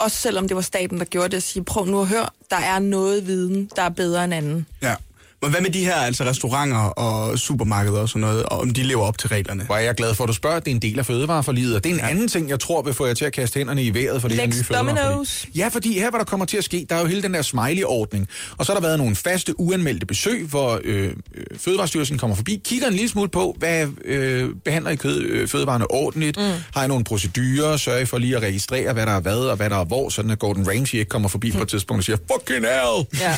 Også selvom det var staten, der gjorde det, at sige, prøv nu at høre, der er noget viden, der er bedre end anden. Ja. Men hvad med de her altså restauranter og supermarkeder og sådan noget, og om de lever op til reglerne? Hvor er jeg glad for, at du spørger. Det er en del af fødevareforliget, og det er en ja. anden ting, jeg tror vil få jer til at kaste hænderne i vejret for det her nye. Dominoes. Ja, fordi her, hvad der kommer til at ske, der er jo hele den der smiley-ordning, og så har der været nogle faste, uanmeldte besøg, hvor øh, øh, Fødevarestyrelsen kommer forbi, kigger en lille smule på, hvad øh, behandler I kød, øh, fødevarene ordentligt, mm. har I nogle procedurer, sørger I for lige at registrere, hvad der er hvad, og hvad der er hvor, sådan at Gordon Ramsay ikke kommer forbi på et tidspunkt og siger, fucking hell! Ja.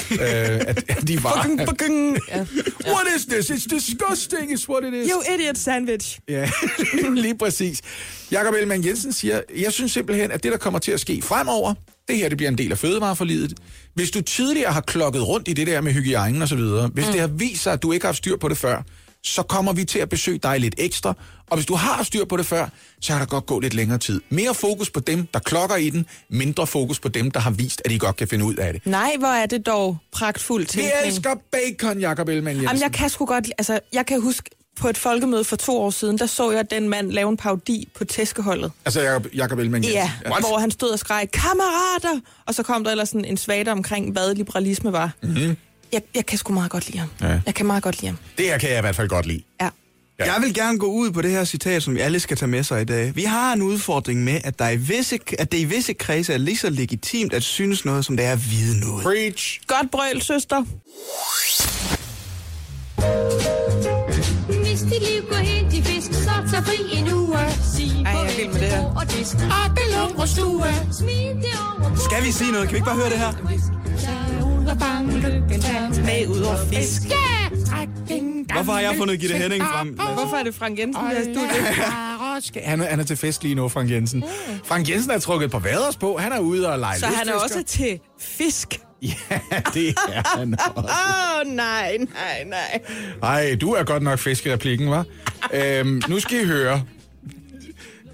øh, at, at de var... Fucking, fucking. Ja. What is this? It's disgusting, is what it is. You idiot sandwich. Ja, lige præcis. Jakob Ellemann Jensen siger, jeg synes simpelthen, at det, der kommer til at ske fremover, det her det bliver en del af fødevareforlidet. Hvis du tidligere har klokket rundt i det der med hygiejnen og så videre, hvis mm. det har vist sig, at du ikke har haft styr på det før, så kommer vi til at besøge dig lidt ekstra. Og hvis du har styr på det før, så kan der godt gå lidt længere tid. Mere fokus på dem, der klokker i den, mindre fokus på dem, der har vist, at de godt kan finde ud af det. Nej, hvor er det dog pragtfuldt Vi tænkning. elsker bacon, Jakob Ellemann Jensen. Jamen, jeg kan sgu godt... Altså, jeg kan huske, på et folkemøde for to år siden, der så jeg den mand lave en parodi på tæskeholdet. Altså Jakob, Jakob Ellemann Jensen. Ja, hvor han stod og skreg, kammerater! Og så kom der ellers sådan en svagte omkring, hvad liberalisme var. Mm-hmm. Jeg, jeg kan sgu meget godt lide ham. Ja. Jeg kan meget godt lide ham. Det her kan jeg i hvert fald godt lide. Ja. Ja. Jeg vil gerne gå ud på det her citat, som vi alle skal tage med sig i dag. Vi har en udfordring med, at, der i visse, at det i visse kredse er lige så legitimt at synes noget, som det er at vide noget. Preach. Godt brøl, søster. Hvis dit liv går helt i fisk, så tag fri en uge. Sig Ej, jeg er vild med det her. Og disk. Og stue. Skal vi sige noget? Kan vi ikke bare høre det her? Og bange lykken der. Med ud over fisk. Hvorfor har jeg fundet Gitte Henning frem? Hvorfor er det Frank Jensen, der er studiet? Han er, han er til fest lige nu, Frank Jensen. Mm. Frank Jensen er trukket på vaders på. Han er ude og lege Så han er også til fisk. Ja, det er han også. Åh, oh, nej, nej, nej. Ej, du er godt nok fiskereplikken, var. øhm, nu skal I høre.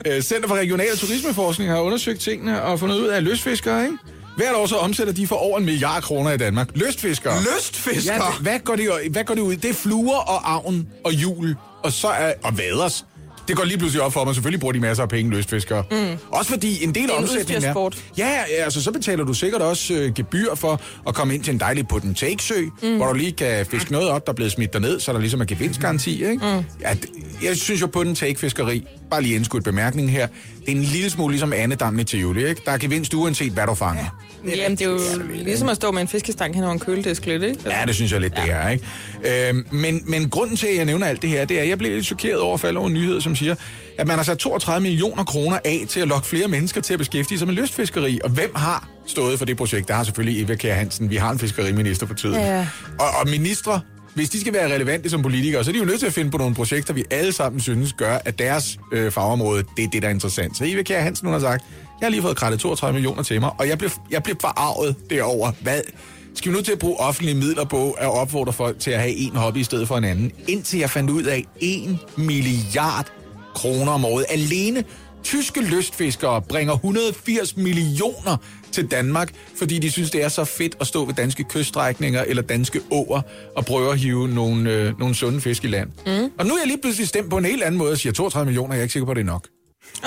Øh, Center for Regional Turismeforskning har undersøgt tingene og fundet ud af at lystfiskere, ikke? Hvert år så omsætter de for over en milliard kroner i Danmark. Lystfiskere. Lystfisker? Ja, det- hvad går, de, hvad går de ud? Det er fluer og avn og jul, og så er og vaders. Det går lige pludselig op for mig. Selvfølgelig bruger de masser af penge, lystfiskere. Mm. Også fordi en del er af en omsætningen udstyrsport. Ja, altså så betaler du sikkert også øh, gebyr for at komme ind til en dejlig put and take sø, mm. hvor du lige kan fiske noget op, der er blevet smidt derned, så der ligesom er gevinstgaranti, ikke? Mm. Ja, jeg synes jo put and take fiskeri, bare lige indskudt bemærkning her, det er en lille smule ligesom andedammen i Tivoli, ikke? Der er gevinst uanset, hvad du fanger. Ja. Jamen, det er jo ligesom at stå med en fiskestang hen over en køledisk lidt, ikke? Ja, det synes jeg lidt, det er, ikke? Øhm, men, men grunden til, at jeg nævner alt det her, det er, at jeg blev lidt chokeret over at falde over en nyhed, som siger, at man har sat 32 millioner kroner af til at lokke flere mennesker til at beskæftige sig med lystfiskeri. Og hvem har stået for det projekt? Der har selvfølgelig Eva Kjær Hansen. Vi har en fiskeriminister for tiden. Ja. Og, og ministre, hvis de skal være relevante som politikere, så er de jo nødt til at finde på nogle projekter, vi alle sammen synes gør, at deres øh, fagområde, det er det, der er interessant. Så Eva Kjær Hansen, hun har sagt, jeg har lige fået krattet 32 millioner til mig, og jeg blev, jeg blev forarvet derover. Hvad? Skal vi nu til at bruge offentlige midler på at opfordre folk til at have en hobby i stedet for en anden? Indtil jeg fandt ud af, 1 milliard kroner om året. Alene tyske lystfiskere bringer 180 millioner til Danmark, fordi de synes, det er så fedt at stå ved danske kyststrækninger eller danske åer og prøve at hive nogle, øh, nogle sunde fisk i land. Mm. Og nu er jeg lige pludselig stemt på en helt anden måde og siger 32 millioner, jeg er ikke sikker på, det er nok.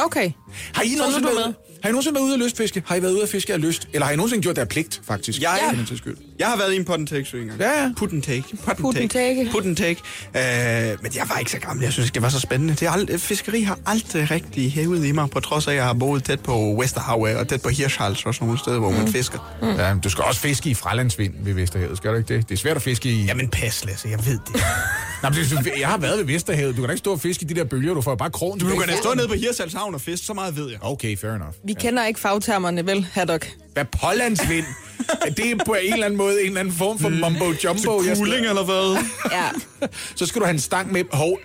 Okay. Har I, nogensinde været, har I nogensinde været ude at lystfiske? Har I været ude at fiske af lyst? Eller har I nogensinde gjort der pligt, faktisk? Jeg, For den sags skyld? jeg har været i en pot and take sø engang. Ja, ja. Put and take. Put Put and take. Put and take. Øh, men jeg var ikke så gammel. Jeg synes, det var så spændende. Det er ald- fiskeri har aldrig rigtig hævet i mig, på trods af, at jeg har boet tæt på Vesterhavet og tæt på Hirschhals og sådan nogle steder, hvor man fisker. Mm. Ja, du skal også fiske i fralandsvind ved Vesterhavet, skal du ikke det? Det er svært at fiske i... Jamen pas, Lasse, jeg ved det. Nå, men det, jeg har været ved Vesterhavet. Du kan da ikke stå og fiske i de der bølger, du får bare krogen. Du kan da stå nede på Hirschhals Havn og fiske, så meget ved jeg. Okay, fair enough. Vi kender ikke fagtermerne, vel, Haddock? Hvad pålandsvind? Er det på en eller anden måde en eller anden form for mumbo jumbo? skal- Kuling eller hvad? Ja. Så skal du have en stang med. Hov,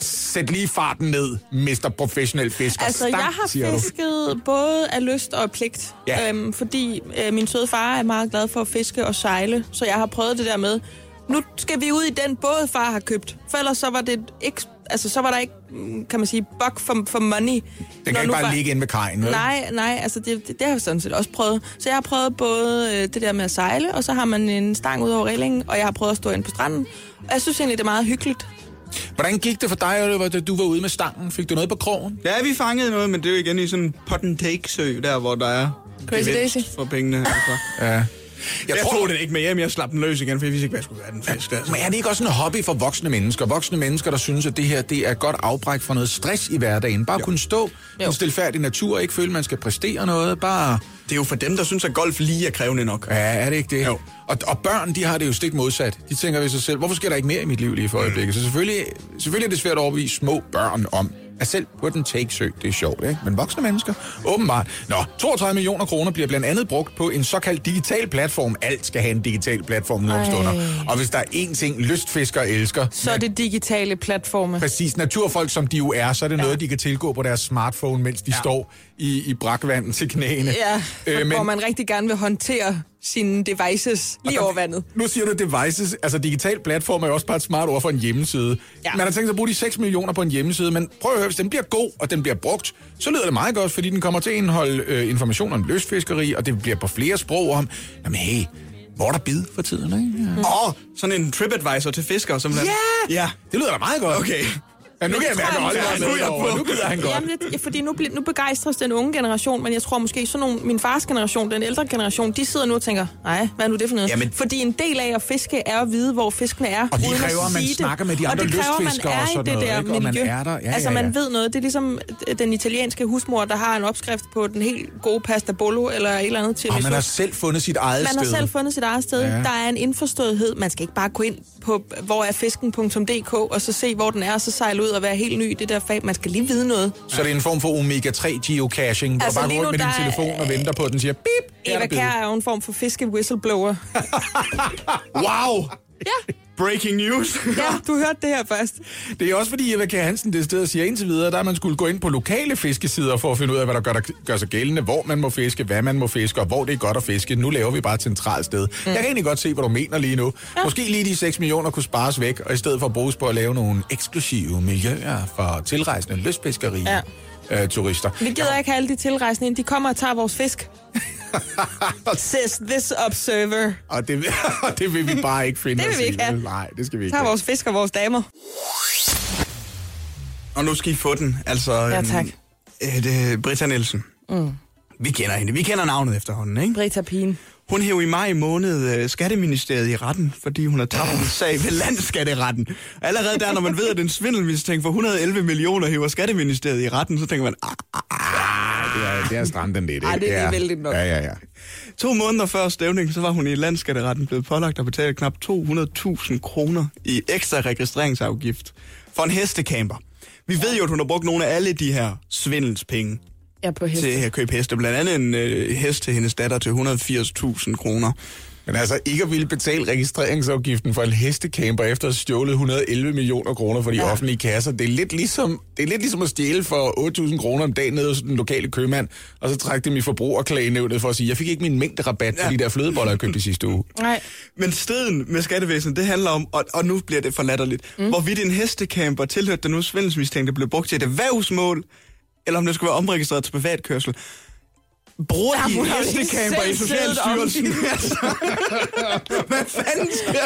sæt lige farten ned, Mr. Professionel Fisker. Altså, stang, jeg har siger du. fisket både af lyst og af pligt. Ja. Øhm, fordi øh, min søde far er meget glad for at fiske og sejle, så jeg har prøvet det der med, nu skal vi ud i den båd, far har købt. For ellers så var det ikke, altså, så var der ikke, kan man sige, buck for, for money. Den Når kan ikke bare far- ligge inde ved kajen, vel? Nej, nej, altså det, det, det har jeg sådan set også prøvet. Så jeg har prøvet både øh, det der med at sejle, og så har man en stang ud over reglingen, og jeg har prøvet at stå inde på stranden. Og jeg synes egentlig, det er meget hyggeligt. Hvordan gik det for dig, Oliver, da du var ude med stangen? Fik du noget på krogen? Ja, vi fangede noget, men det er jo igen i sådan en pot and take sø, der hvor der er Crazy Daisy. for pengene. Altså. Ja. Jeg, Jeg tror- tog den ikke med hjem, jeg slap den løs igen, for jeg vidste ikke, hvad jeg skulle gøre den fisk. Altså. Men er det ikke også en hobby for voksne mennesker? Voksne mennesker, der synes, at det her det er et godt afbræk for noget stress i hverdagen. Bare kunne stå i en stilfærdig natur, ikke føle, at man skal præstere noget. Bare... Det er jo for dem, der synes, at golf lige er krævende nok. Ja, er det ikke det? Jo. Og, og børn, de har det jo stik modsat. De tænker ved sig selv, hvorfor sker der ikke mere i mit liv lige for øjeblikket? Så selvfølgelig, selvfølgelig er det svært at overbevise små børn om, at selv på den take sø, det er sjovt, ikke? Men voksne mennesker, åbenbart. Nå, 32 millioner kroner bliver blandt andet brugt på en såkaldt digital platform. Alt skal have en digital platform nu om Ej. stunder. Og hvis der er én ting, lystfiskere elsker, Så er det digitale platforme. Præcis. Naturfolk, som de jo er, så er det noget, de kan tilgå på deres smartphone, mens de ja. står i, i brakvandet til knæene. Ja, Øh, men- hvor man rigtig gerne vil håndtere sine devices lige over vandet. Nu siger du devices, altså digital platform er jo også bare et smart ord for en hjemmeside. Ja. Man har tænkt sig at bruge de 6 millioner på en hjemmeside, men prøv at høre, hvis den bliver god, og den bliver brugt, så lyder det meget godt, fordi den kommer til at indeholde øh, information om løsfiskeri, og det bliver på flere sprog om, jamen hey, hvor er der bid for tiden, ikke? Ja. Åh, oh, sådan en TripAdvisor til fiskere, simpelthen. Ja! Ja. Det lyder da meget godt. Okay. Ja, nu kan jeg tror mærke, jeg, at er nu er med jeg. Nu gider han godt. Jamen, det, fordi nu, bliver- nu begejstres den unge generation, men jeg tror måske sådan nogle, min fars generation, den ældre generation, de sidder nu og tænker, nej, hvad er nu det for noget? Jamen- Fordi en del af at fiske er at vide, hvor fiskene er. Og de uden kræver, at man sige det. snakker med de andre og det kræver, man er og sådan i det noget, der ikke? Og man miljø. er der. Ja, altså, ja, man ja. ved noget. Det er ligesom den italienske husmor, der har en opskrift på den helt gode pasta bolo, eller et eller andet til Og man har selv fundet sit eget man sted. har selv fundet sit eget sted. Ja. Der er en indforståethed. Man skal ikke bare gå ind på, hvor er fisken.dk, og så se, hvor den er, og så sejle ud og være helt ny i det der fag. Man skal lige vide noget. Så det er en form for omega-3 geocaching, hvor Altså, bare rundt med din telefon og venter på, at den siger bip, Eva. Kær er jo en form for fiske-whistleblower. Wow! ja, Breaking news. ja, du hørte det her først. Det er også fordi, Eva Kjær Hansen det sted siger indtil videre, der er man skulle gå ind på lokale fiskesider for at finde ud af, hvad der gør, der gør sig gældende, hvor man må fiske, hvad man må fiske, og hvor det er godt at fiske. Nu laver vi bare et centralt sted. Mm. Jeg kan egentlig godt se, hvad du mener lige nu. Ja. Måske lige de 6 millioner kunne spares væk, og i stedet for bruges på at lave nogle eksklusive miljøer for tilrejsende lystfiskeri. Ja. Øh, turister. Vi gider ikke have alle de tilrejsende ind. De kommer og tager vores fisk. Says this observer. Og det, og det vil vi bare ikke finde Det vil vi ikke have. Nej, det skal vi ikke Tager have. vores fisk og vores damer. Og nu skal I få den. Altså, Ja, øhm, tak. øh, det er Britta Nielsen. Mm. Vi kender hende. Vi kender navnet efterhånden, ikke? Brita Pien. Hun hævde i maj måned øh, Skatteministeriet i retten, fordi hun har tabt en sag ved landskatteretten. Allerede der, når man ved, at den svindelmistænkt for 111 millioner hæver Skatteministeriet i retten, så tænker man, ah, ah, ah. Det er, det er stranden lidt, Ej, ikke? det er ja. vældigt nok. Ja, ja, ja. To måneder før stævningen, så var hun i landskatteretten blevet pålagt at betale knap 200.000 kroner i ekstra registreringsafgift for en hestecamper. Vi ved jo, at hun har brugt nogle af alle de her svindelspenge Ja, på heste. til at købe heste. Blandt andet en øh, hest til hendes datter til 180.000 kroner. Men altså, ikke at ville betale registreringsafgiften for en hestecamper efter at have stjålet 111 millioner kroner for de ja. offentlige kasser, det er, lidt ligesom, det er lidt ligesom at stjæle for 8.000 kroner om dagen nede hos den lokale købmand, og så trække dem i forbrugerklagenævnet for at sige, jeg fik ikke min mængde rabat ja. for de der flødeboller, jeg købte i sidste uge. Nej. Men striden med skattevæsenet, det handler om, og, og nu bliver det for latterligt, mm. hvorvidt en hestecamper tilhørte den nu svindelsmistænkte blev brugt til et erhvervsmål, eller om det skulle være omregistreret til privatkørsel. Bruger Ja, de hestecamper i Socialstyrelsen? Altså, Hvad fanden sker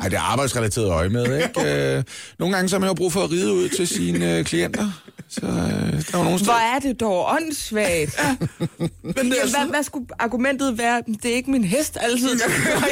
Ej, det er arbejdsrelateret øje med, ikke? Øh, Nogle gange så har man jo brug for at ride ud til sine øh, klienter. Så øh, der er jo nogle steder. Hvor er det dog åndssvagt. Men det Jamen, hvad, hvad skulle argumentet være? Det er ikke min hest altid, der kører.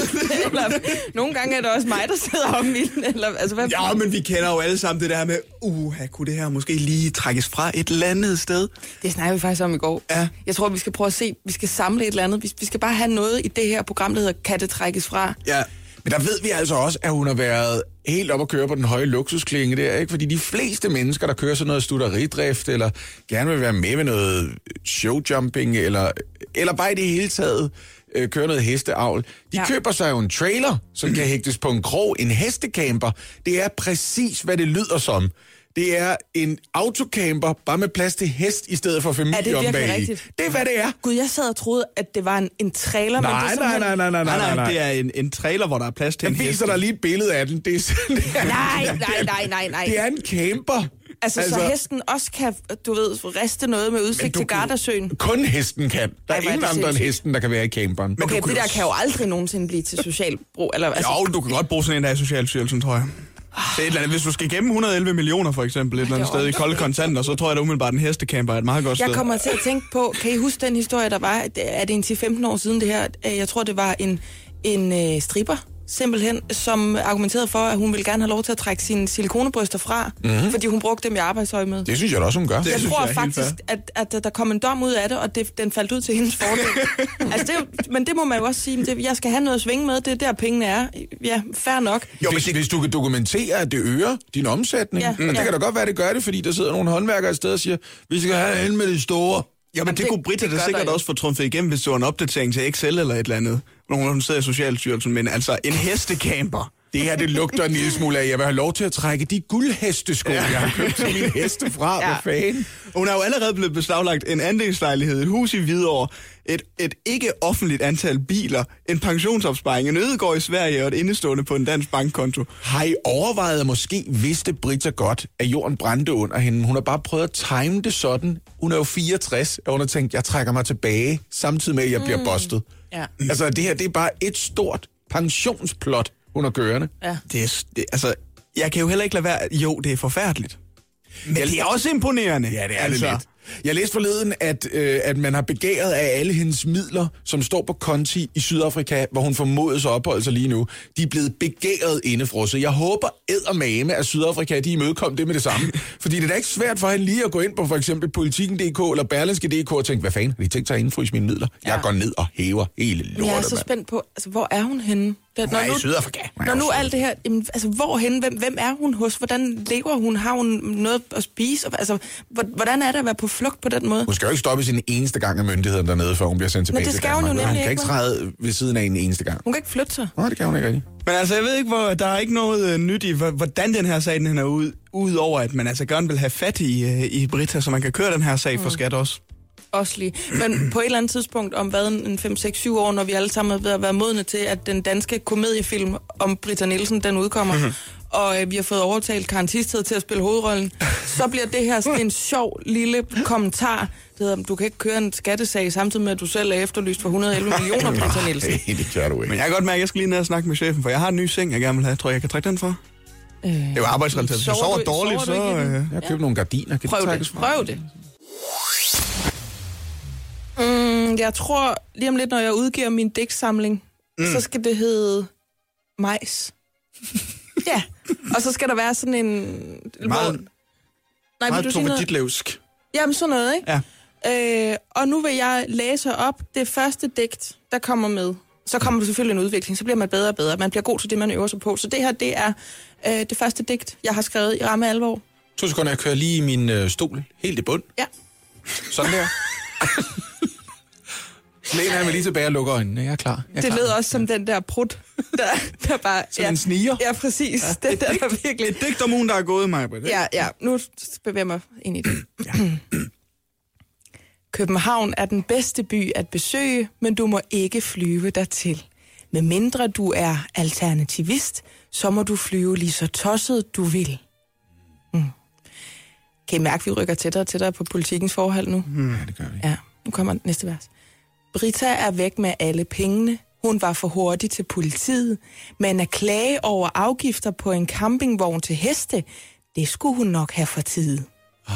Eller, nogle gange er det også mig, der sidder om den. Eller, altså, hvad, Ja, men vi kender jo alle sammen det der med, uh, kunne det her måske lige trækkes fra et eller andet sted? Det snakker vi faktisk om i går. Ja. Jeg tror, vi skal prøve at se, vi skal samle et eller andet. Vi, vi skal bare have noget i det her program, der hedder Kan det trækkes fra? Ja, Men der ved vi altså også, at hun har været helt op at køre på den høje luksusklinge der, ikke? Fordi de fleste mennesker, der kører sådan noget stutteridrift, eller gerne vil være med ved noget showjumping, eller, eller bare i det hele taget øh, køre noget hesteavl, de ja. Ja. køber sig jo en trailer, som kan hægtes på en krog, en hestecamper. Det er præcis, hvad det lyder som. Det er en autocamper, bare med plads til hest i stedet for familie Er det om bagi. rigtigt? Det er, hvad det er. Gud, jeg sad og troede, at det var en, en trailer, men det Nej, er nej, simpelthen... nej, nej, nej, nej, nej, nej, nej. det er en, en trailer, hvor der er plads til Jeg en hest. viser dig lige et billede af den. Det er, sådan- det er, Nej, nej, nej, nej, nej. Det er en camper. Altså, altså, så hesten også kan, du ved, riste noget med udsigt til Gardasøen. Kun hesten kan. Der er Ej, er ingen andre end hesten, der kan være i camperen. Men Okay, det der kan jo aldrig nogensinde blive til social brug. Eller, altså, Jo, du kan godt bruge sådan en der i Socialstyrelsen, tror jeg. Det er et eller andet. Hvis du skal gemme 111 millioner, for eksempel, et eller andet det sted i kolde kontanter, så tror jeg da umiddelbart, at en hestecamper er et meget godt sted. Jeg kommer til at tænke på, kan I huske den historie, der var, er det en 10-15 år siden det her? Jeg tror, det var en, en øh, stripper, simpelthen, som argumenterede for, at hun ville gerne have lov til at trække sine silikonebryster fra, mm-hmm. fordi hun brugte dem i arbejdsøj med. Det synes jeg da også, hun gør. Det jeg tror jeg er faktisk, at, at der kom en dom ud af det, og det, den faldt ud til hendes fordel. altså, det, men det må man jo også sige, det, jeg skal have noget at svinge med, det er der pengene er. Ja, fair nok. Jo, hvis, hvis du kan dokumentere, at det øger din omsætning, Ja. ja. og det Ja. kan da godt være, det gør det, fordi der sidder nogle håndværkere et sted og siger, vi skal have hen med de store. Ja, men det, det- kunne Britta det da sikkert også få trumfet igennem, hvis det var en opdatering til Excel eller et eller andet. Når hun sidder i Socialstyrelsen, men altså en hestecamper. Det her, det lugter en lille smule af. Jeg vil have lov til at trække de guldhestesko, ja. jeg har købt til mine heste fra. Ja. Hvad fanden? Hun har jo allerede blevet beslaglagt en andelslejlighed, et hus i Hvidovre, et, et ikke offentligt antal biler, en pensionsopsparing, en ødegård i Sverige og et indestående på en dansk bankkonto. Har I overvejet, at måske vidste Britta godt, at jorden brændte under hende? Hun har bare prøvet at time det sådan. Hun er jo 64, og hun har tænkt, jeg trækker mig tilbage, samtidig med, at jeg bliver bustet. Ja. Altså, det her, det er bare et stort pensionsplot, hun har kørende. Ja. Det er, det, altså, jeg kan jo heller ikke lade være... Jo, det er forfærdeligt. Men det er også imponerende. Ja, det er altså. det lidt. Jeg læste forleden, at, øh, at man har begæret af alle hendes midler, som står på konti i Sydafrika, hvor hun formodes at opholde sig lige nu. De er blevet begæret indefrosset. Jeg håber eddermame, at Sydafrika de imødekom det med det samme. Fordi det er da ikke svært for hende lige at gå ind på for eksempel politikken.dk eller berlinske.dk og tænke, hvad fanden, har de tænkt sig at indfryse mine midler? Ja. Jeg går ned og hæver hele Men lortet, jeg er så spændt på, altså, hvor er hun henne? Det, Hun er i Sydafrika. Når nu alt det her, jamen, altså hvorhen, hvem, hvem er hun hos? Hvordan lever hun? Har hun noget at spise? Altså, hvor- hvordan er det at være på flugt på den måde? Hun skal jo ikke stoppe sin eneste gang af myndigheden dernede, før hun bliver sendt tilbage det til skal hun Danmark. jo hun nemlig kan ikke, træde ved siden af en eneste gang. Hun kan ikke flytte sig. Nej, det kan hun ikke rigtig. Men altså, jeg ved ikke, hvor, der er ikke noget øh, nyt i, hvor- hvordan den her sag den er ud, udover at man altså gerne vil have fat i, øh, i Britta, så man kan køre den her sag for skat også. Også lige. Men på et eller andet tidspunkt, om hvad, en 5, 6, 7 år, når vi alle sammen er ved at være modne til, at den danske komediefilm om Britta Nielsen, den udkommer, Mhm. mm-hmm. og øh, vi har fået overtalt Karen Tisted til at spille hovedrollen, så bliver det her sådan en sjov lille kommentar, det hedder, du kan ikke køre en skattesag samtidig med, at du selv er efterlyst for 111 millioner, Britta Nielsen. Nej, det gør du ikke. Men jeg kan godt mærke, at jeg skal lige ned og snakke med chefen, for jeg har en ny seng, jeg gerne vil have. Tror jeg, jeg kan trække den for? Øh, Det er jo arbejdsrelateret. Hvis jeg Sover dårligt, sover du så... Øh, Jeg har købt nogle gardiner. Kan prøv de det. Prøv det. Mm, jeg tror, lige om lidt, når jeg udgiver min digtsamling, mm. så skal det hedde majs. ja, og så skal der være sådan en... Meget- hvor- Nej, meget? Ditlevsk. Jamen, sådan noget, ikke? Ja. Øh, og nu vil jeg læse op det første digt, der kommer med. Så kommer der selvfølgelig en udvikling, så bliver man bedre og bedre. Man bliver god til det, man øver sig på. Så det her, det er øh, det første digt, jeg har skrevet i ramme alvor. To sekunder, jeg kører lige min øh, stol helt i bund. Ja. Sådan der. læner jeg mig lige tilbage og lukker øjnene. Jeg er klar. Jeg er Det klar. lød også som den der prut, der, der bare... Sådan en sniger. Ja, præcis. Ja, det der, der virkelig... Et digt om ugen, der er gået, mig. Ja, ja, nu bevæger jeg mig ind i det. København er den bedste by at besøge, men du må ikke flyve dertil. Med mindre du er alternativist, så må du flyve lige så tosset du vil. Mm. Kan I mærke, at vi rykker tættere og tættere på politikens forhold nu? Ja, det gør vi. Ja, nu kommer næste vers. Brita er væk med alle pengene. Hun var for hurtig til politiet. Men at klage over afgifter på en campingvogn til heste, det skulle hun nok have for tid. Ah,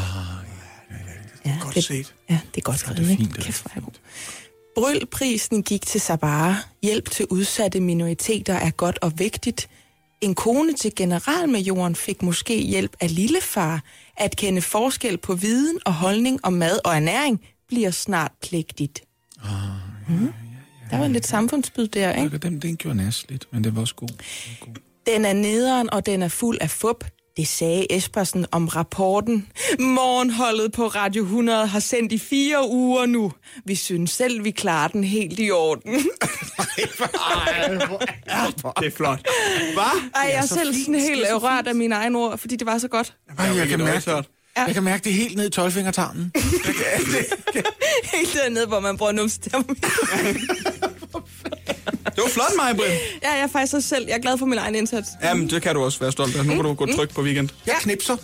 ja, ja, Godt det, set. Ja, det er godt skrevet, det er fint, det er er god. Brølprisen gik til Sabara. Hjælp til udsatte minoriteter er godt og vigtigt. En kone til generalmajoren fik måske hjælp af lillefar. At kende forskel på viden og holdning om mad og ernæring bliver snart pligtigt. Mm. Der var lidt samfundsbyd der, ikke? Den, den gjorde nas lidt, men det var også god. Den var god. Den er nederen, og den er fuld af fup. Det sagde Espersen om rapporten. Morgenholdet på Radio 100 har sendt i fire uger nu. Vi synes selv, vi klarer den helt i orden. Det er flot. Hvad? Ej, jeg er så selv sådan helt det er rørt af mine egne ord, fordi det var så godt. Ej, jeg, kan det var mærke, ikke det. jeg kan mærke det helt ned i 12-fingertarmen. Helt dernede, hvor man bruger numstermometer. Det var flot, mig. Ja, jeg er faktisk også selv. Jeg er glad for min egen indsats. Jamen, det kan du også være stolt af. Nu kan du gå tryk på weekend. Jeg knipser.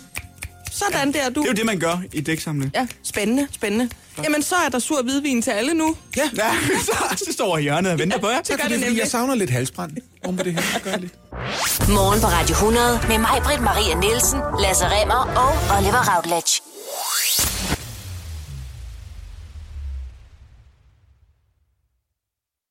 Sådan der, du. Det er jo det, man gør i dæksamling. Ja, spændende, spændende. Jamen, så er der sur hvidvin til alle nu. Ja, så, så står jeg i hjørnet og venter på jer. Det gør det nemlig. jeg savner lidt halsbrand. Om det her. Det gør jeg lidt. Morgen på Radio 100 med mig, Britt Maria Nielsen, Lasse Remmer og Oliver Routledge.